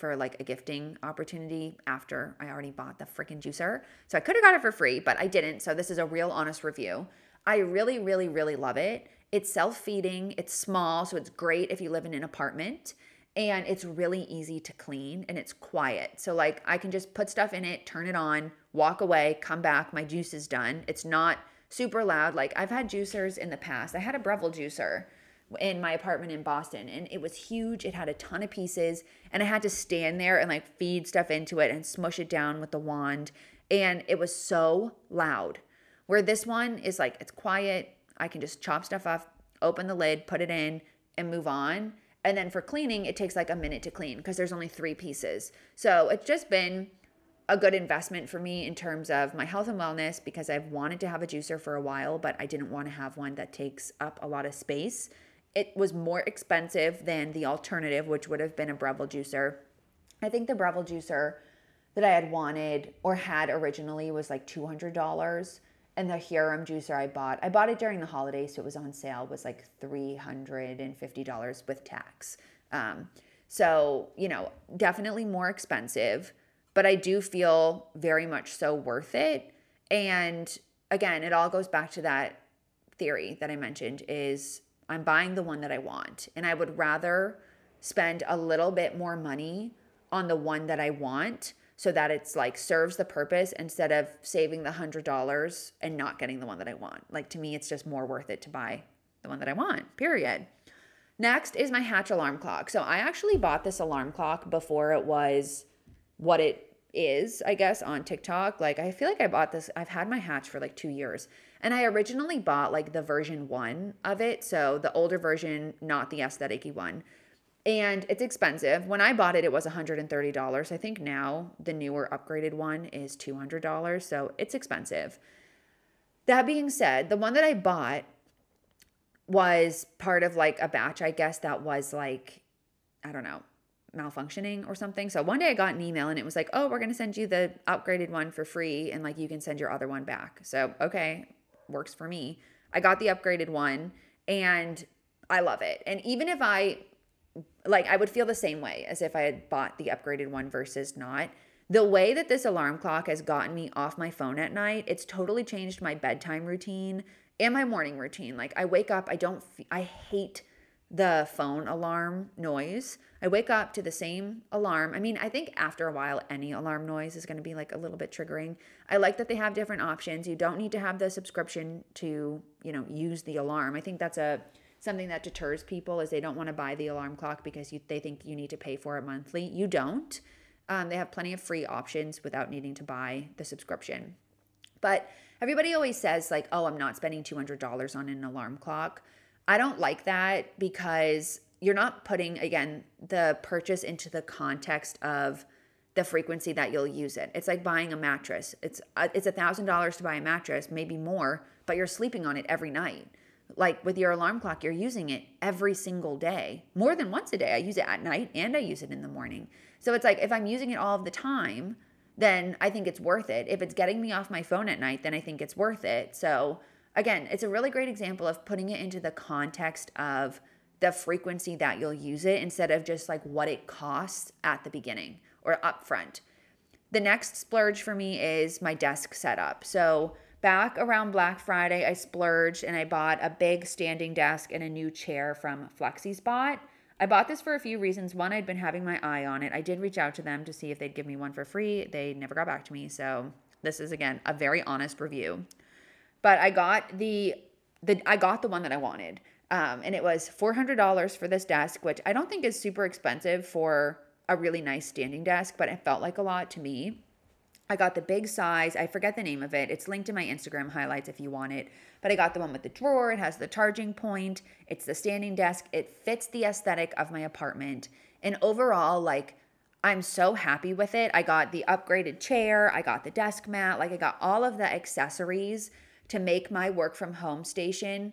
for like a gifting opportunity after I already bought the freaking juicer. So I could have got it for free, but I didn't. So this is a real honest review. I really, really, really love it. It's self feeding, it's small, so it's great if you live in an apartment. And it's really easy to clean and it's quiet. So, like, I can just put stuff in it, turn it on, walk away, come back, my juice is done. It's not super loud. Like I've had juicers in the past. I had a Breville juicer in my apartment in Boston and it was huge. It had a ton of pieces and I had to stand there and like feed stuff into it and smush it down with the wand and it was so loud. Where this one is like it's quiet. I can just chop stuff off, open the lid, put it in and move on. And then for cleaning, it takes like a minute to clean because there's only 3 pieces. So it's just been a good investment for me in terms of my health and wellness because I've wanted to have a juicer for a while, but I didn't want to have one that takes up a lot of space. It was more expensive than the alternative, which would have been a Breville juicer. I think the Breville juicer that I had wanted or had originally was like $200. And the Hurom juicer I bought, I bought it during the holiday, so it was on sale, was like $350 with tax. Um, so, you know, definitely more expensive but I do feel very much so worth it. And again, it all goes back to that theory that I mentioned is I'm buying the one that I want and I would rather spend a little bit more money on the one that I want so that it's like serves the purpose instead of saving the $100 and not getting the one that I want. Like to me it's just more worth it to buy the one that I want. Period. Next is my Hatch alarm clock. So I actually bought this alarm clock before it was what it is, I guess, on TikTok. Like, I feel like I bought this, I've had my hatch for like two years. And I originally bought like the version one of it. So the older version, not the aesthetic one. And it's expensive. When I bought it, it was $130. I think now the newer upgraded one is $200. So it's expensive. That being said, the one that I bought was part of like a batch, I guess, that was like, I don't know, malfunctioning or something. So one day I got an email and it was like, "Oh, we're going to send you the upgraded one for free and like you can send your other one back." So, okay, works for me. I got the upgraded one and I love it. And even if I like I would feel the same way as if I had bought the upgraded one versus not. The way that this alarm clock has gotten me off my phone at night, it's totally changed my bedtime routine and my morning routine. Like I wake up, I don't I hate the phone alarm noise. I wake up to the same alarm. I mean, I think after a while, any alarm noise is going to be like a little bit triggering. I like that they have different options. You don't need to have the subscription to, you know, use the alarm. I think that's a something that deters people is they don't want to buy the alarm clock because you, they think you need to pay for it monthly. You don't. Um, they have plenty of free options without needing to buy the subscription. But everybody always says, like, oh, I'm not spending $200 on an alarm clock. I don't like that because you're not putting, again, the purchase into the context of the frequency that you'll use it. It's like buying a mattress. It's uh, it's a thousand dollars to buy a mattress, maybe more, but you're sleeping on it every night. Like with your alarm clock, you're using it every single day, more than once a day. I use it at night and I use it in the morning. So it's like if I'm using it all of the time, then I think it's worth it. If it's getting me off my phone at night, then I think it's worth it. So again, it's a really great example of putting it into the context of the frequency that you'll use it instead of just like what it costs at the beginning or upfront. The next splurge for me is my desk setup. So back around Black Friday, I splurged and I bought a big standing desk and a new chair from FlexiSpot. I bought this for a few reasons. One, I'd been having my eye on it. I did reach out to them to see if they'd give me one for free. They never got back to me. So this is again a very honest review. But I got the the I got the one that I wanted. Um, and it was $400 for this desk, which I don't think is super expensive for a really nice standing desk, but it felt like a lot to me. I got the big size. I forget the name of it. It's linked in my Instagram highlights if you want it. But I got the one with the drawer. It has the charging point. It's the standing desk. It fits the aesthetic of my apartment. And overall, like, I'm so happy with it. I got the upgraded chair. I got the desk mat. Like, I got all of the accessories to make my work from home station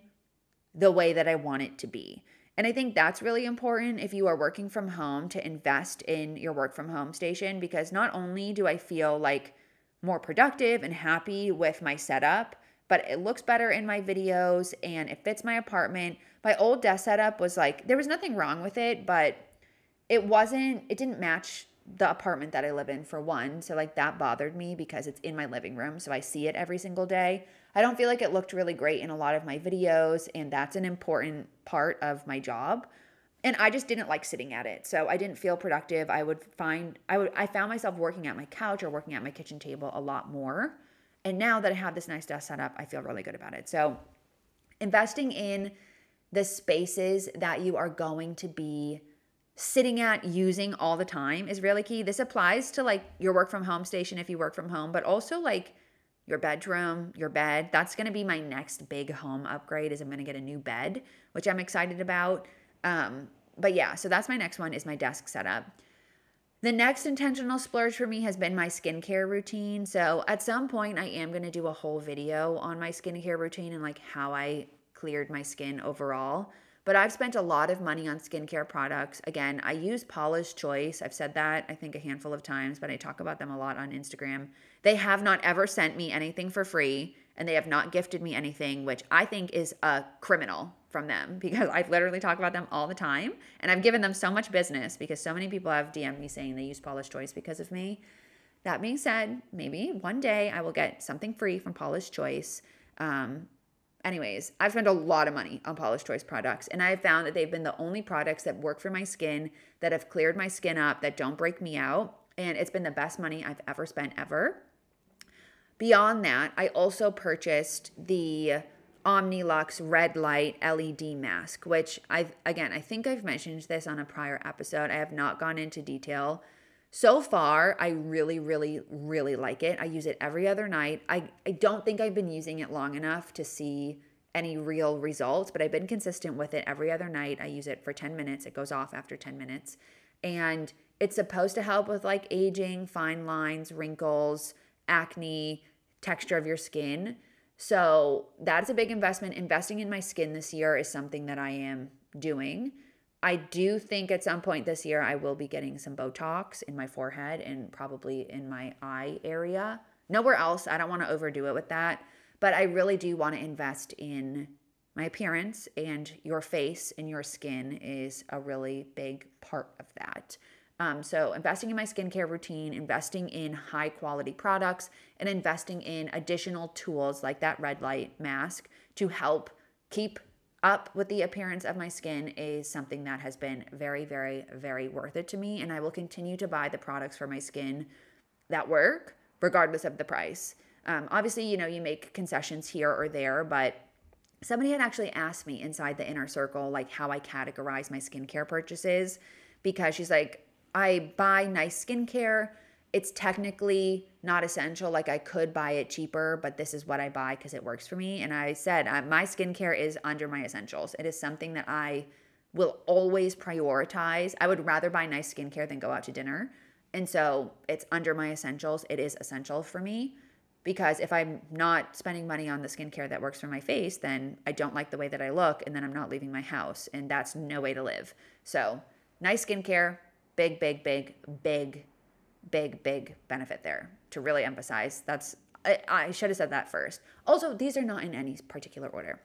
the way that I want it to be. And I think that's really important if you are working from home to invest in your work from home station because not only do I feel like more productive and happy with my setup, but it looks better in my videos and it fits my apartment. My old desk setup was like, there was nothing wrong with it, but it wasn't, it didn't match the apartment that I live in for one. So, like, that bothered me because it's in my living room. So I see it every single day. I don't feel like it looked really great in a lot of my videos, and that's an important part of my job. And I just didn't like sitting at it. So I didn't feel productive. I would find I would I found myself working at my couch or working at my kitchen table a lot more. And now that I have this nice desk set up, I feel really good about it. So investing in the spaces that you are going to be sitting at using all the time is really key. This applies to like your work from home station if you work from home, but also like your bedroom, your bed. That's going to be my next big home upgrade is I'm going to get a new bed, which I'm excited about. Um, but yeah, so that's my next one is my desk setup. The next intentional splurge for me has been my skincare routine. So at some point I am going to do a whole video on my skincare routine and like how I cleared my skin overall. But I've spent a lot of money on skincare products. Again, I use Paula's Choice. I've said that I think a handful of times, but I talk about them a lot on Instagram. They have not ever sent me anything for free and they have not gifted me anything, which I think is a criminal from them because I literally talk about them all the time. And I've given them so much business because so many people have DM'd me saying they use Paula's Choice because of me. That being said, maybe one day I will get something free from Paula's Choice. Um, Anyways, I've spent a lot of money on Paula's Choice products, and I have found that they've been the only products that work for my skin, that have cleared my skin up, that don't break me out. And it's been the best money I've ever spent ever. Beyond that, I also purchased the Omnilux red light LED mask, which I've, again, I think I've mentioned this on a prior episode. I have not gone into detail so far, I really, really, really like it. I use it every other night. I, I don't think I've been using it long enough to see any real results, but I've been consistent with it every other night. I use it for 10 minutes, it goes off after 10 minutes. And it's supposed to help with like aging, fine lines, wrinkles, acne, texture of your skin. So that's a big investment. Investing in my skin this year is something that I am doing. I do think at some point this year I will be getting some Botox in my forehead and probably in my eye area. Nowhere else. I don't want to overdo it with that. But I really do want to invest in my appearance and your face and your skin is a really big part of that. Um, so, investing in my skincare routine, investing in high quality products, and investing in additional tools like that red light mask to help keep up with the appearance of my skin is something that has been very, very, very worth it to me. And I will continue to buy the products for my skin that work, regardless of the price. Um, obviously, you know, you make concessions here or there, but somebody had actually asked me inside the inner circle like how I categorize my skincare purchases because she's like, I buy nice skincare. It's technically not essential. Like I could buy it cheaper, but this is what I buy because it works for me. And I said, uh, my skincare is under my essentials. It is something that I will always prioritize. I would rather buy nice skincare than go out to dinner. And so it's under my essentials. It is essential for me because if I'm not spending money on the skincare that works for my face, then I don't like the way that I look and then I'm not leaving my house. And that's no way to live. So, nice skincare, big, big, big, big, big, big benefit there to really emphasize. That's, I, I should have said that first. Also, these are not in any particular order.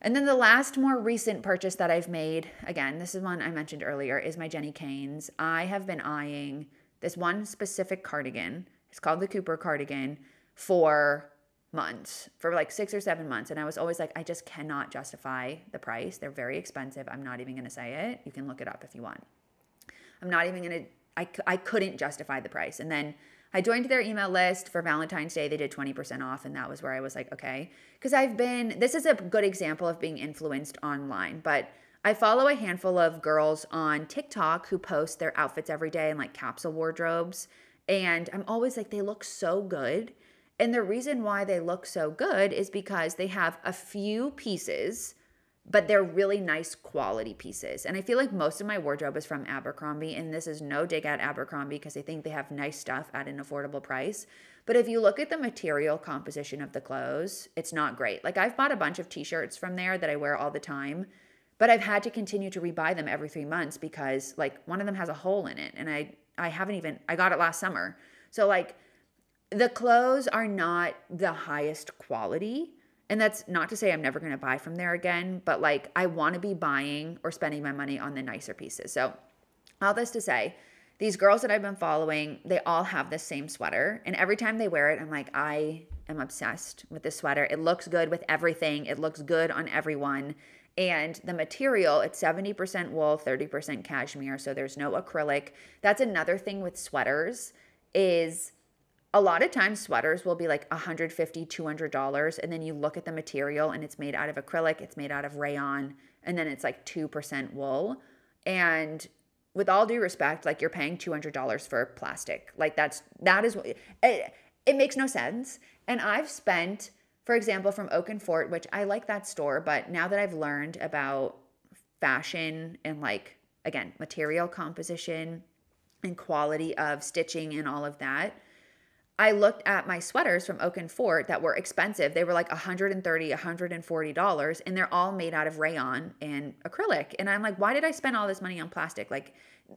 And then the last more recent purchase that I've made, again, this is one I mentioned earlier, is my Jenni Kaynes. I have been eyeing this one specific cardigan. It's called the Cooper cardigan for months, for like six or seven months. And I was always like, I just cannot justify the price. They're very expensive. I'm not even going to say it. You can look it up if you want. I'm not even going to, I, I couldn't justify the price. And then I joined their email list for Valentine's Day. They did 20% off. And that was where I was like, okay. Because I've been, this is a good example of being influenced online. But I follow a handful of girls on TikTok who post their outfits every day in like capsule wardrobes. And I'm always like, they look so good and the reason why they look so good is because they have a few pieces, but they're really nice quality pieces. And I feel like most of my wardrobe is from Abercrombie, and this is no dig at Abercrombie because I think they have nice stuff at an affordable price. But if you look at the material composition of the clothes, it's not great. Like I've bought a bunch of t shirts from there that I wear all the time, but I've had to continue to rebuy them every three months because like one of them has a hole in it. And I, I haven't even, I got it last summer. So like, the clothes are not the highest quality. And that's not to say I'm never going to buy from there again, but like I want to be buying or spending my money on the nicer pieces. So, all this to say, these girls that I've been following, they all have the same sweater. And every time they wear it, I'm like, I am obsessed with this sweater. It looks good with everything, it looks good on everyone. And the material, it's 70% wool, 30% cashmere. So there's no acrylic. That's another thing with sweaters is a lot of times sweaters will be like $150 $200 and then you look at the material and it's made out of acrylic it's made out of rayon and then it's like 2% wool. And with all due respect like you're paying $200 for plastic. Like that's that is it, it makes no sense. And i've spent for example from oak and fort which i like that store but now that i've learned about fashion and like again material composition and quality of stitching and all of that I looked at my sweaters from Oak and Fort that were expensive. They were like $130, $140, and they're all made out of rayon and acrylic. And I'm like, why did I spend all this money on plastic? Like,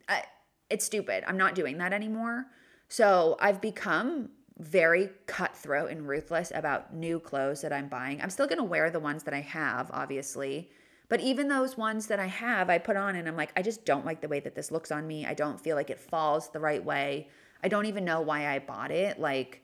I, it's stupid. I'm not doing that anymore. So I've become very cutthroat and ruthless about new clothes that I'm buying. I'm still going to wear the ones that I have, obviously. But even those ones that I have, I put on and I'm like, I just don't like the way that this looks on me. I don't feel like it falls the right way. I don't even know why I bought it. Like,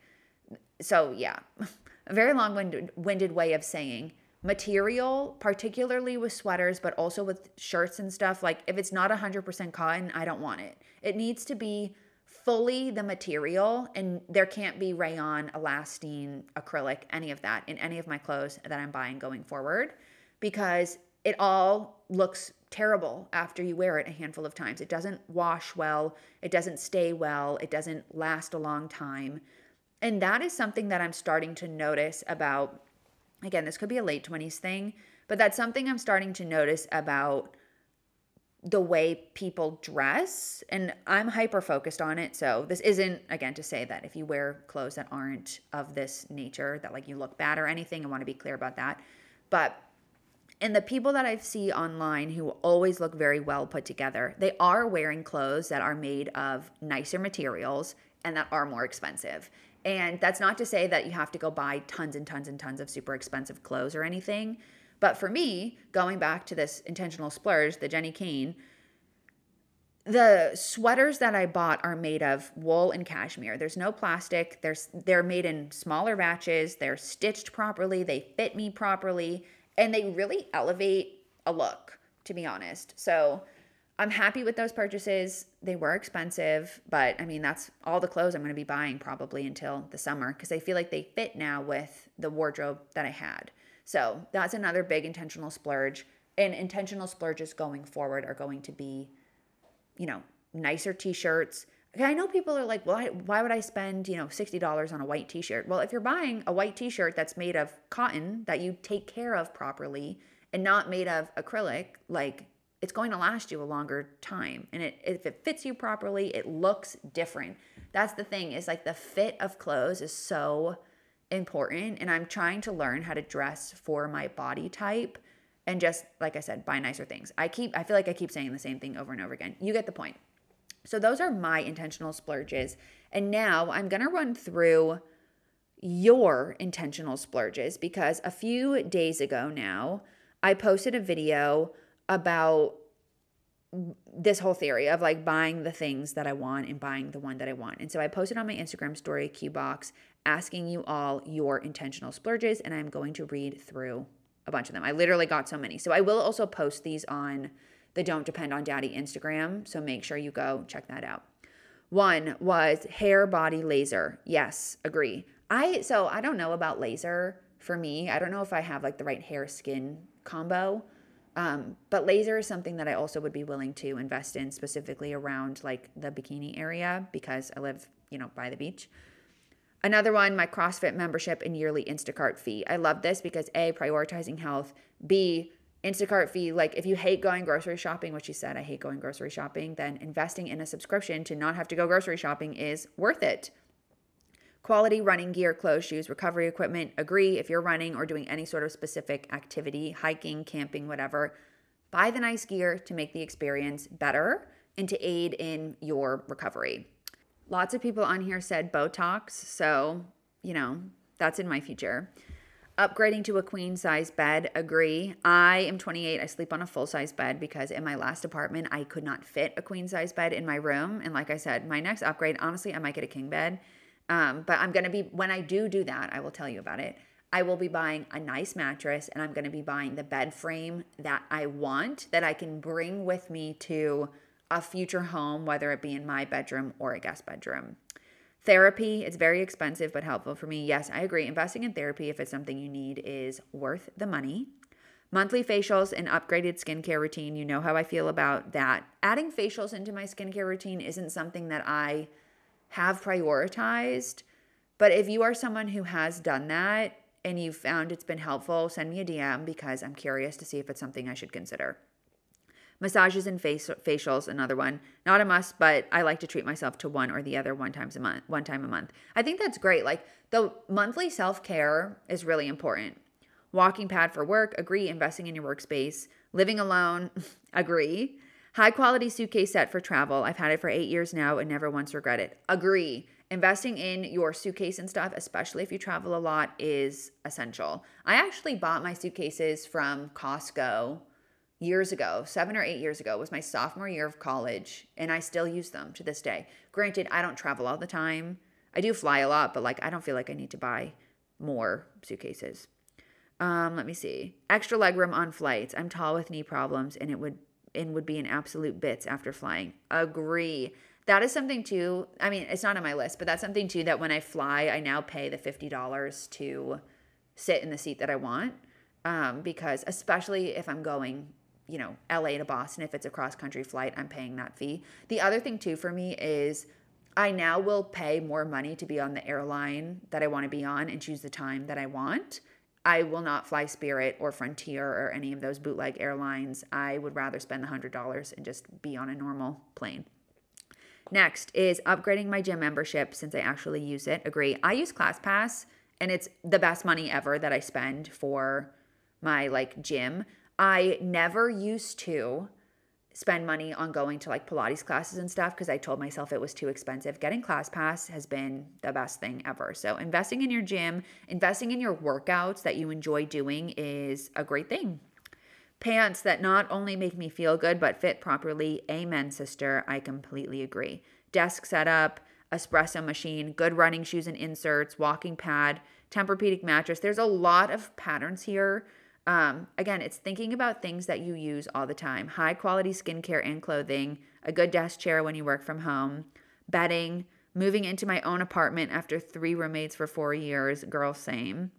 so yeah, a very long winded way of saying material, particularly with sweaters, but also with shirts and stuff. Like, if it's not 100% cotton, I don't want it. It needs to be fully the material, and there can't be rayon, elastane, acrylic, any of that in any of my clothes that I'm buying going forward because it all looks terrible after you wear it a handful of times. It doesn't wash well, it doesn't stay well, it doesn't last a long time. And that is something that I'm starting to notice about, again, this could be a late 20s thing, but that's something I'm starting to notice about the way people dress. And I'm hyper focused on it. So this isn't, again, to say that if you wear clothes that aren't of this nature, that like you look bad or anything, I want to be clear about that. But and the people that I see online who always look very well put together, they are wearing clothes that are made of nicer materials and that are more expensive. And that's not to say that you have to go buy tons and tons and tons of super expensive clothes or anything. But for me, going back to this intentional splurge, the Jenni Kayne, the sweaters that I bought are made of wool and cashmere. There's no plastic. There's they're made in smaller batches. They're stitched properly. They fit me properly and they really elevate a look, to be honest. So I'm happy with those purchases. They were expensive, but I mean, that's all the clothes I'm going to be buying probably until the summer because I feel like they fit now with the wardrobe that I had. So that's another big intentional splurge. And intentional splurges going forward are going to be, you know, nicer t shirts. I know people are like, well, why would I spend, you know, $60 on a white t shirt? Well, if you're buying a white t shirt that's made of cotton that you take care of properly and not made of acrylic, like it's going to last you a longer time. And it, if it fits you properly, it looks different. That's the thing is like the fit of clothes is so important. And I'm trying to learn how to dress for my body type and just, like I said, buy nicer things. I keep, I feel like I keep saying the same thing over and over again. You get the point. So those are my intentional splurges. And now I'm going to run through your intentional splurges because a few days ago now, I posted a video about this whole theory of like buying the things that I want and buying the one that I want. And so I posted on my Instagram story, Q box, asking you all your intentional splurges, and I'm going to read through a bunch of them. I literally got so many. So I will also post these on the Don't Depend on Daddy Instagram. So make sure you go check that out. One was hair body laser. Yes, agree. I so I don't know about laser for me. I don't know if I have like the right hair skin combo. Um, but laser is something that I also would be willing to invest in specifically around like the bikini area because I live, you know, by the beach. Another one, my CrossFit membership and yearly Instacart fee. I love this because A, prioritizing health, B, Instacart fee. Like if you hate going grocery shopping, which you said, I hate going grocery shopping, then investing in a subscription to not have to go grocery shopping is worth it. Quality running gear, clothes, shoes, recovery equipment. Agree if you're running or doing any sort of specific activity, hiking, camping, whatever, buy the nice gear to make the experience better and to aid in your recovery. Lots of people on here said Botox, so, you know, that's in my future. Upgrading to a queen size bed, agree. I am 28. I sleep on a full size bed because in my last apartment, I could not fit a queen size bed in my room. And like I said, my next upgrade, honestly, I might get a king bed um, but I'm going to be, when I do do that, I will tell you about it. I will be buying a nice mattress and I'm going to be buying the bed frame that I want that I can bring with me to a future home, whether it be in my bedroom or a guest bedroom. Therapy, it's very expensive but helpful for me. Yes, I agree. Investing in therapy, if it's something you need, is worth the money. Monthly facials and upgraded skincare routine. You know how I feel about that. Adding facials into my skincare routine isn't something that I have prioritized. But if you are someone who has done that and you've found it's been helpful, send me a DM because I'm curious to see if it's something I should consider. Massages and face, facials, another one. Not a must, but I like to treat myself to one or the other one times a month, one time a month. I think that's great. Like the monthly self-care is really important. Walking pad for work, agree. Investing in your workspace. Living alone, agree. High quality suitcase set for travel. I've had it for eight years now and never once regret it. Agree. Investing in your suitcase and stuff, especially if you travel a lot, is essential. I actually bought my suitcases from Costco years ago, seven or eight years ago, was my sophomore year of college, and I still use them to this day. Granted, I don't travel all the time. I do fly a lot, but like I don't feel like I need to buy more suitcases. Um, let me see. Extra legroom on flights. I'm tall with knee problems, and it would and would be in absolute bits after flying. Agree. That is something too. I mean, it's not on my list, but that's something too that when I fly, I now pay the $50 to sit in the seat that I want. Um, because especially if I'm going, you know, LA to Boston, if it's a cross country flight, I'm paying that fee. The other thing too for me is I now will pay more money to be on the airline that I want to be on and choose the time that I want I will not fly Spirit or Frontier or any of those bootleg airlines. I would rather spend the $100 and just be on a normal plane. Next is upgrading my gym membership since I actually use it. Agree. I use ClassPass and it's the best money ever that I spend for my like gym. I never used to spend money on going to like Pilates classes and stuff because I told myself it was too expensive. Getting ClassPass has been the best thing ever. So, investing in your gym, investing in your workouts that you enjoy doing is a great thing. Pants that not only make me feel good but fit properly. Amen, sister. I completely agree. Desk setup, espresso machine, good running shoes and inserts, walking pad, Tempur-Pedic mattress. There's a lot of patterns here um, again, it's thinking about things that you use all the time high quality skincare and clothing, a good desk chair when you work from home, bedding, moving into my own apartment after three roommates for four years, girl, same.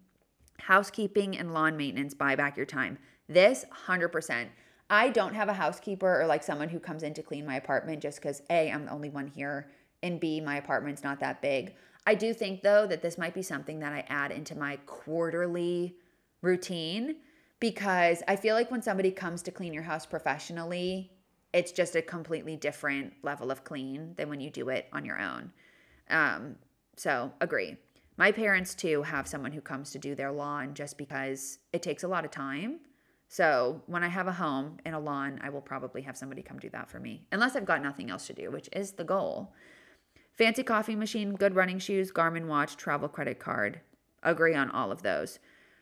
Housekeeping and lawn maintenance buy back your time. This 100%. I don't have a housekeeper or like someone who comes in to clean my apartment just because A, I'm the only one here, and B, my apartment's not that big. I do think though that this might be something that I add into my quarterly routine because I feel like when somebody comes to clean your house professionally, it's just a completely different level of clean than when you do it on your own. Um, so, agree. My parents too have someone who comes to do their lawn just because it takes a lot of time. So, when I have a home and a lawn, I will probably have somebody come do that for me, unless I've got nothing else to do, which is the goal. Fancy coffee machine, good running shoes, Garmin watch, travel credit card. Agree on all of those.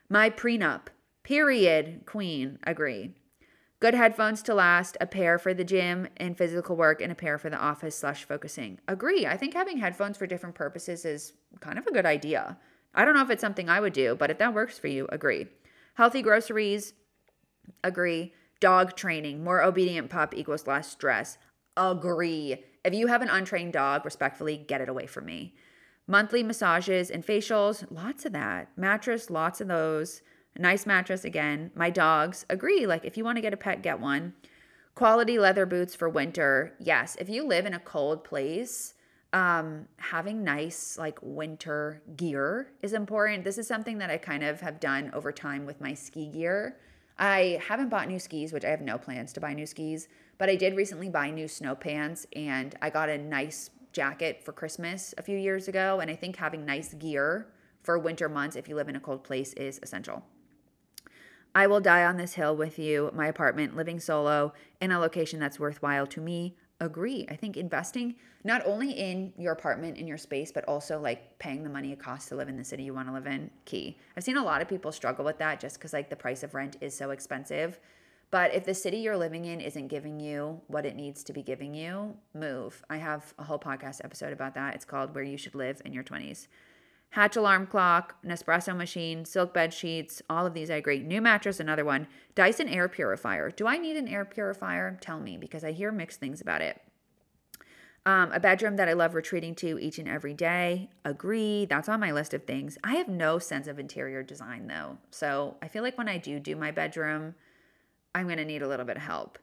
My prenup, period, queen, agree. Good headphones to last, a pair for the gym and physical work, and a pair for the office slash focusing. Agree. I think having headphones for different purposes is kind of a good idea. I don't know if it's something I would do, but if that works for you, agree. Healthy groceries, agree. Dog training, more obedient pup equals less stress. Agree. If you have an untrained dog, respectfully, get it away from me. Monthly massages and facials, lots of that. Mattress, lots of those. Nice mattress again. My dogs agree. Like, if you want to get a pet, get one. Quality leather boots for winter. Yes. If you live in a cold place, um, having nice, like, winter gear is important. This is something that I kind of have done over time with my ski gear. I haven't bought new skis, which I have no plans to buy new skis, but I did recently buy new snow pants and I got a nice jacket for Christmas a few years ago. And I think having nice gear for winter months, if you live in a cold place, is essential. I will die on this hill with you, my apartment, living solo in a location that's worthwhile to me. Agree. I think investing not only in your apartment, in your space, but also like paying the money it costs to live in the city you want to live in, key. I've seen a lot of people struggle with that just because like the price of rent is so expensive. But if the city you're living in isn't giving you what it needs to be giving you, move. I have a whole podcast episode about that. It's called Where You Should Live in Your 20s. Hatch alarm clock, Nespresso machine, silk bed sheets, all of these I agree. New mattress, another one. Dyson air purifier. Do I need an air purifier? Tell me because I hear mixed things about it. Um, a bedroom that I love retreating to each and every day. Agree. That's on my list of things. I have no sense of interior design though. So I feel like when I do do my bedroom, I'm going to need a little bit of help.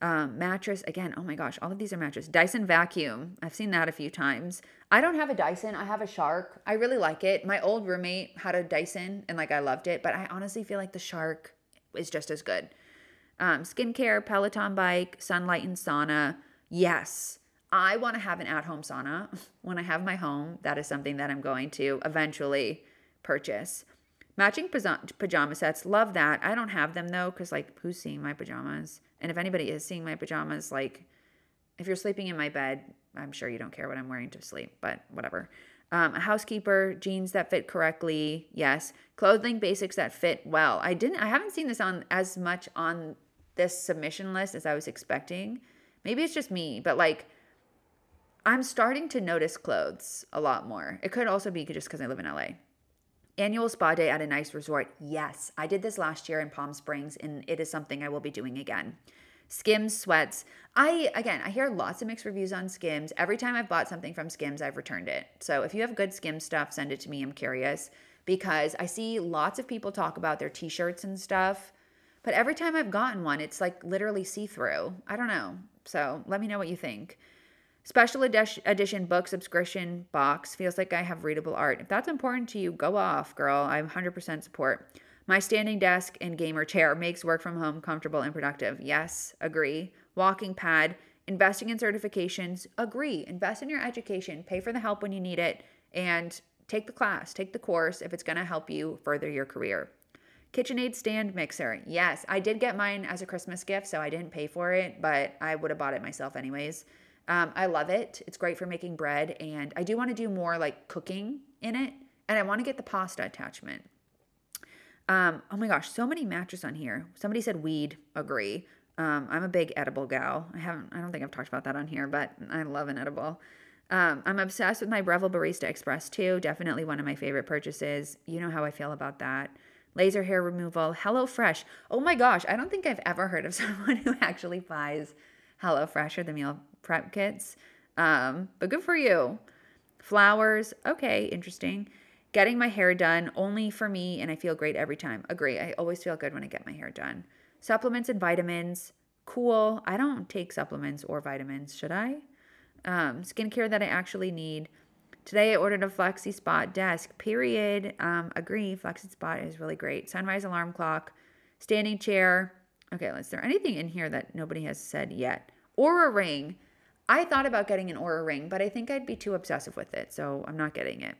Um, mattress, again, oh my gosh, all of these are mattress. Dyson vacuum. I've seen that a few times. I don't have a Dyson. I have a Shark. I really like it. My old roommate had a Dyson and like I loved it, but I honestly feel like the Shark is just as good. Um, skincare, Peloton bike, sunlight and sauna. Yes, I want to have an at home sauna when I have my home. That is something that I'm going to eventually purchase. Matching pajama sets, love that. I don't have them though, because like, who's seeing my pajamas? And if anybody is seeing my pajamas, like, if you're sleeping in my bed, I'm sure you don't care what I'm wearing to sleep, but whatever. Um, a housekeeper, jeans that fit correctly, yes. Clothing basics that fit well. I didn't, I haven't seen this on as much on this submission list as I was expecting. Maybe it's just me, but like, I'm starting to notice clothes a lot more. It could also be just because I live in LA. Annual spa day at a nice resort. Yes, I did this last year in Palm Springs, and it is something I will be doing again. Skims sweats. I again, I hear lots of mixed reviews on Skims. Every time I've bought something from Skims, I've returned it. So if you have good Skims stuff, send it to me. I'm curious because I see lots of people talk about their t-shirts and stuff, but every time I've gotten one, it's like literally see-through. I don't know. So let me know what you think. Special edition book subscription box feels like I have readable art. If that's important to you, go off, girl. I'm 100% support. My standing desk and gamer chair makes work from home comfortable and productive. Yes, agree. Walking pad, investing in certifications, agree. Invest in your education, pay for the help when you need it, and take the class, take the course if it's going to help you further your career. KitchenAid stand mixer. Yes, I did get mine as a Christmas gift, so I didn't pay for it, but I would have bought it myself anyways. Um, I love it. It's great for making bread, and I do want to do more like cooking in it, and I want to get the pasta attachment. Um, oh my gosh, so many matches on here. Somebody said weed. Agree. Um, I'm a big edible gal. I haven't. I don't think I've talked about that on here, but I love an edible. Um, I'm obsessed with my Breville Barista Express too. Definitely one of my favorite purchases. You know how I feel about that. Laser hair removal. Hello Fresh. Oh my gosh, I don't think I've ever heard of someone who actually buys Hello Fresh or the meal prep kits. Um, but good for you. Flowers, okay, interesting. Getting my hair done only for me, and I feel great every time. Agree. I always feel good when I get my hair done. Supplements and vitamins. Cool. I don't take supplements or vitamins, should I? Um, skincare that I actually need. Today I ordered a FlexiSpot desk. Period. Um, agree. FlexiSpot is really great. Sunrise alarm clock. Standing chair. Okay, is there anything in here that nobody has said yet? Oura ring. I thought about getting an Oura ring, but I think I'd be too obsessive with it, so I'm not getting it.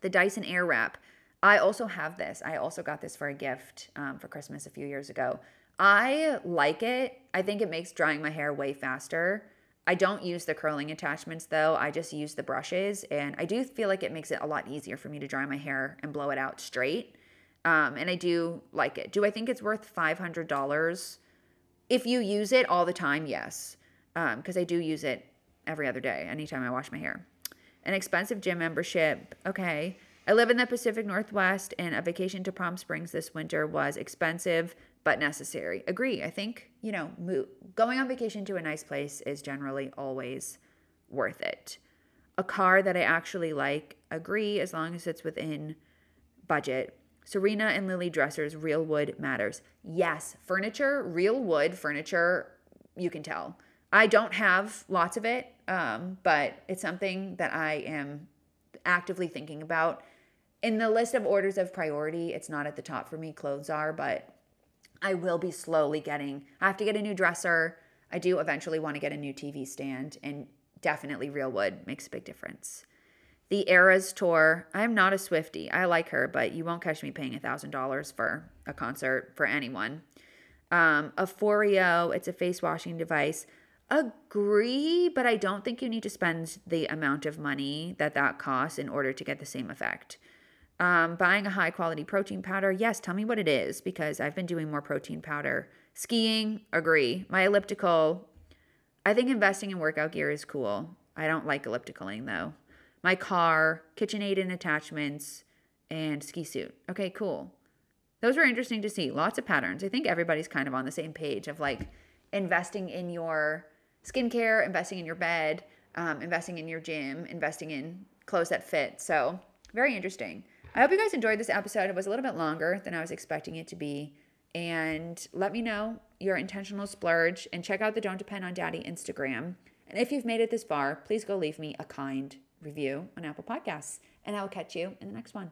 The Dyson Airwrap. I also have this. I also got this for a gift um, for Christmas a few years ago. I like it. I think it makes drying my hair way faster. I don't use the curling attachments though. I just use the brushes, and I do feel like it makes it a lot easier for me to dry my hair and blow it out straight. Um, and I do like it. Do I think it's worth $500? If you use it all the time, yes because um, I do use it every other day, anytime I wash my hair. An expensive gym membership. Okay. I live in the Pacific Northwest, and a vacation to Palm Springs this winter was expensive but necessary. Agree. I think, you know, going on vacation to a nice place is generally always worth it. A car that I actually like, agree, as long as it's within budget. Serena and Lily dressers, real wood matters. Yes, furniture, real wood furniture, you can tell. I don't have lots of it, um, but it's something that I am actively thinking about. In the list of orders of priority, it's not at the top for me. Clothes are, but I will be slowly getting. I have to get a new dresser. I do eventually want to get a new TV stand, and definitely real wood makes a big difference. The Eras tour. I'm not a Swifty. I like her, but you won't catch me paying a thousand dollars for a concert for anyone. Um, a Foreo. It's a face washing device agree, but I don't think you need to spend the amount of money that that costs in order to get the same effect. Um, buying a high quality protein powder, yes, tell me what it is because I've been doing more protein powder. Skiing, agree. My elliptical, I think investing in workout gear is cool. I don't like ellipticaling though. My car, KitchenAid and attachments, and ski suit. Okay, cool. Those were interesting to see. Lots of patterns. I think everybody's kind of on the same page of like investing in your skincare, investing in your bed, um, investing in your gym, investing in clothes that fit. So, very interesting. I hope you guys enjoyed this episode. It was a little bit longer than I was expecting it to be. And let me know your intentional splurge and check out the Don't Depend on Daddy Instagram. And if you've made it this far, please go leave me a kind review on Apple Podcasts. And I will catch you in the next one.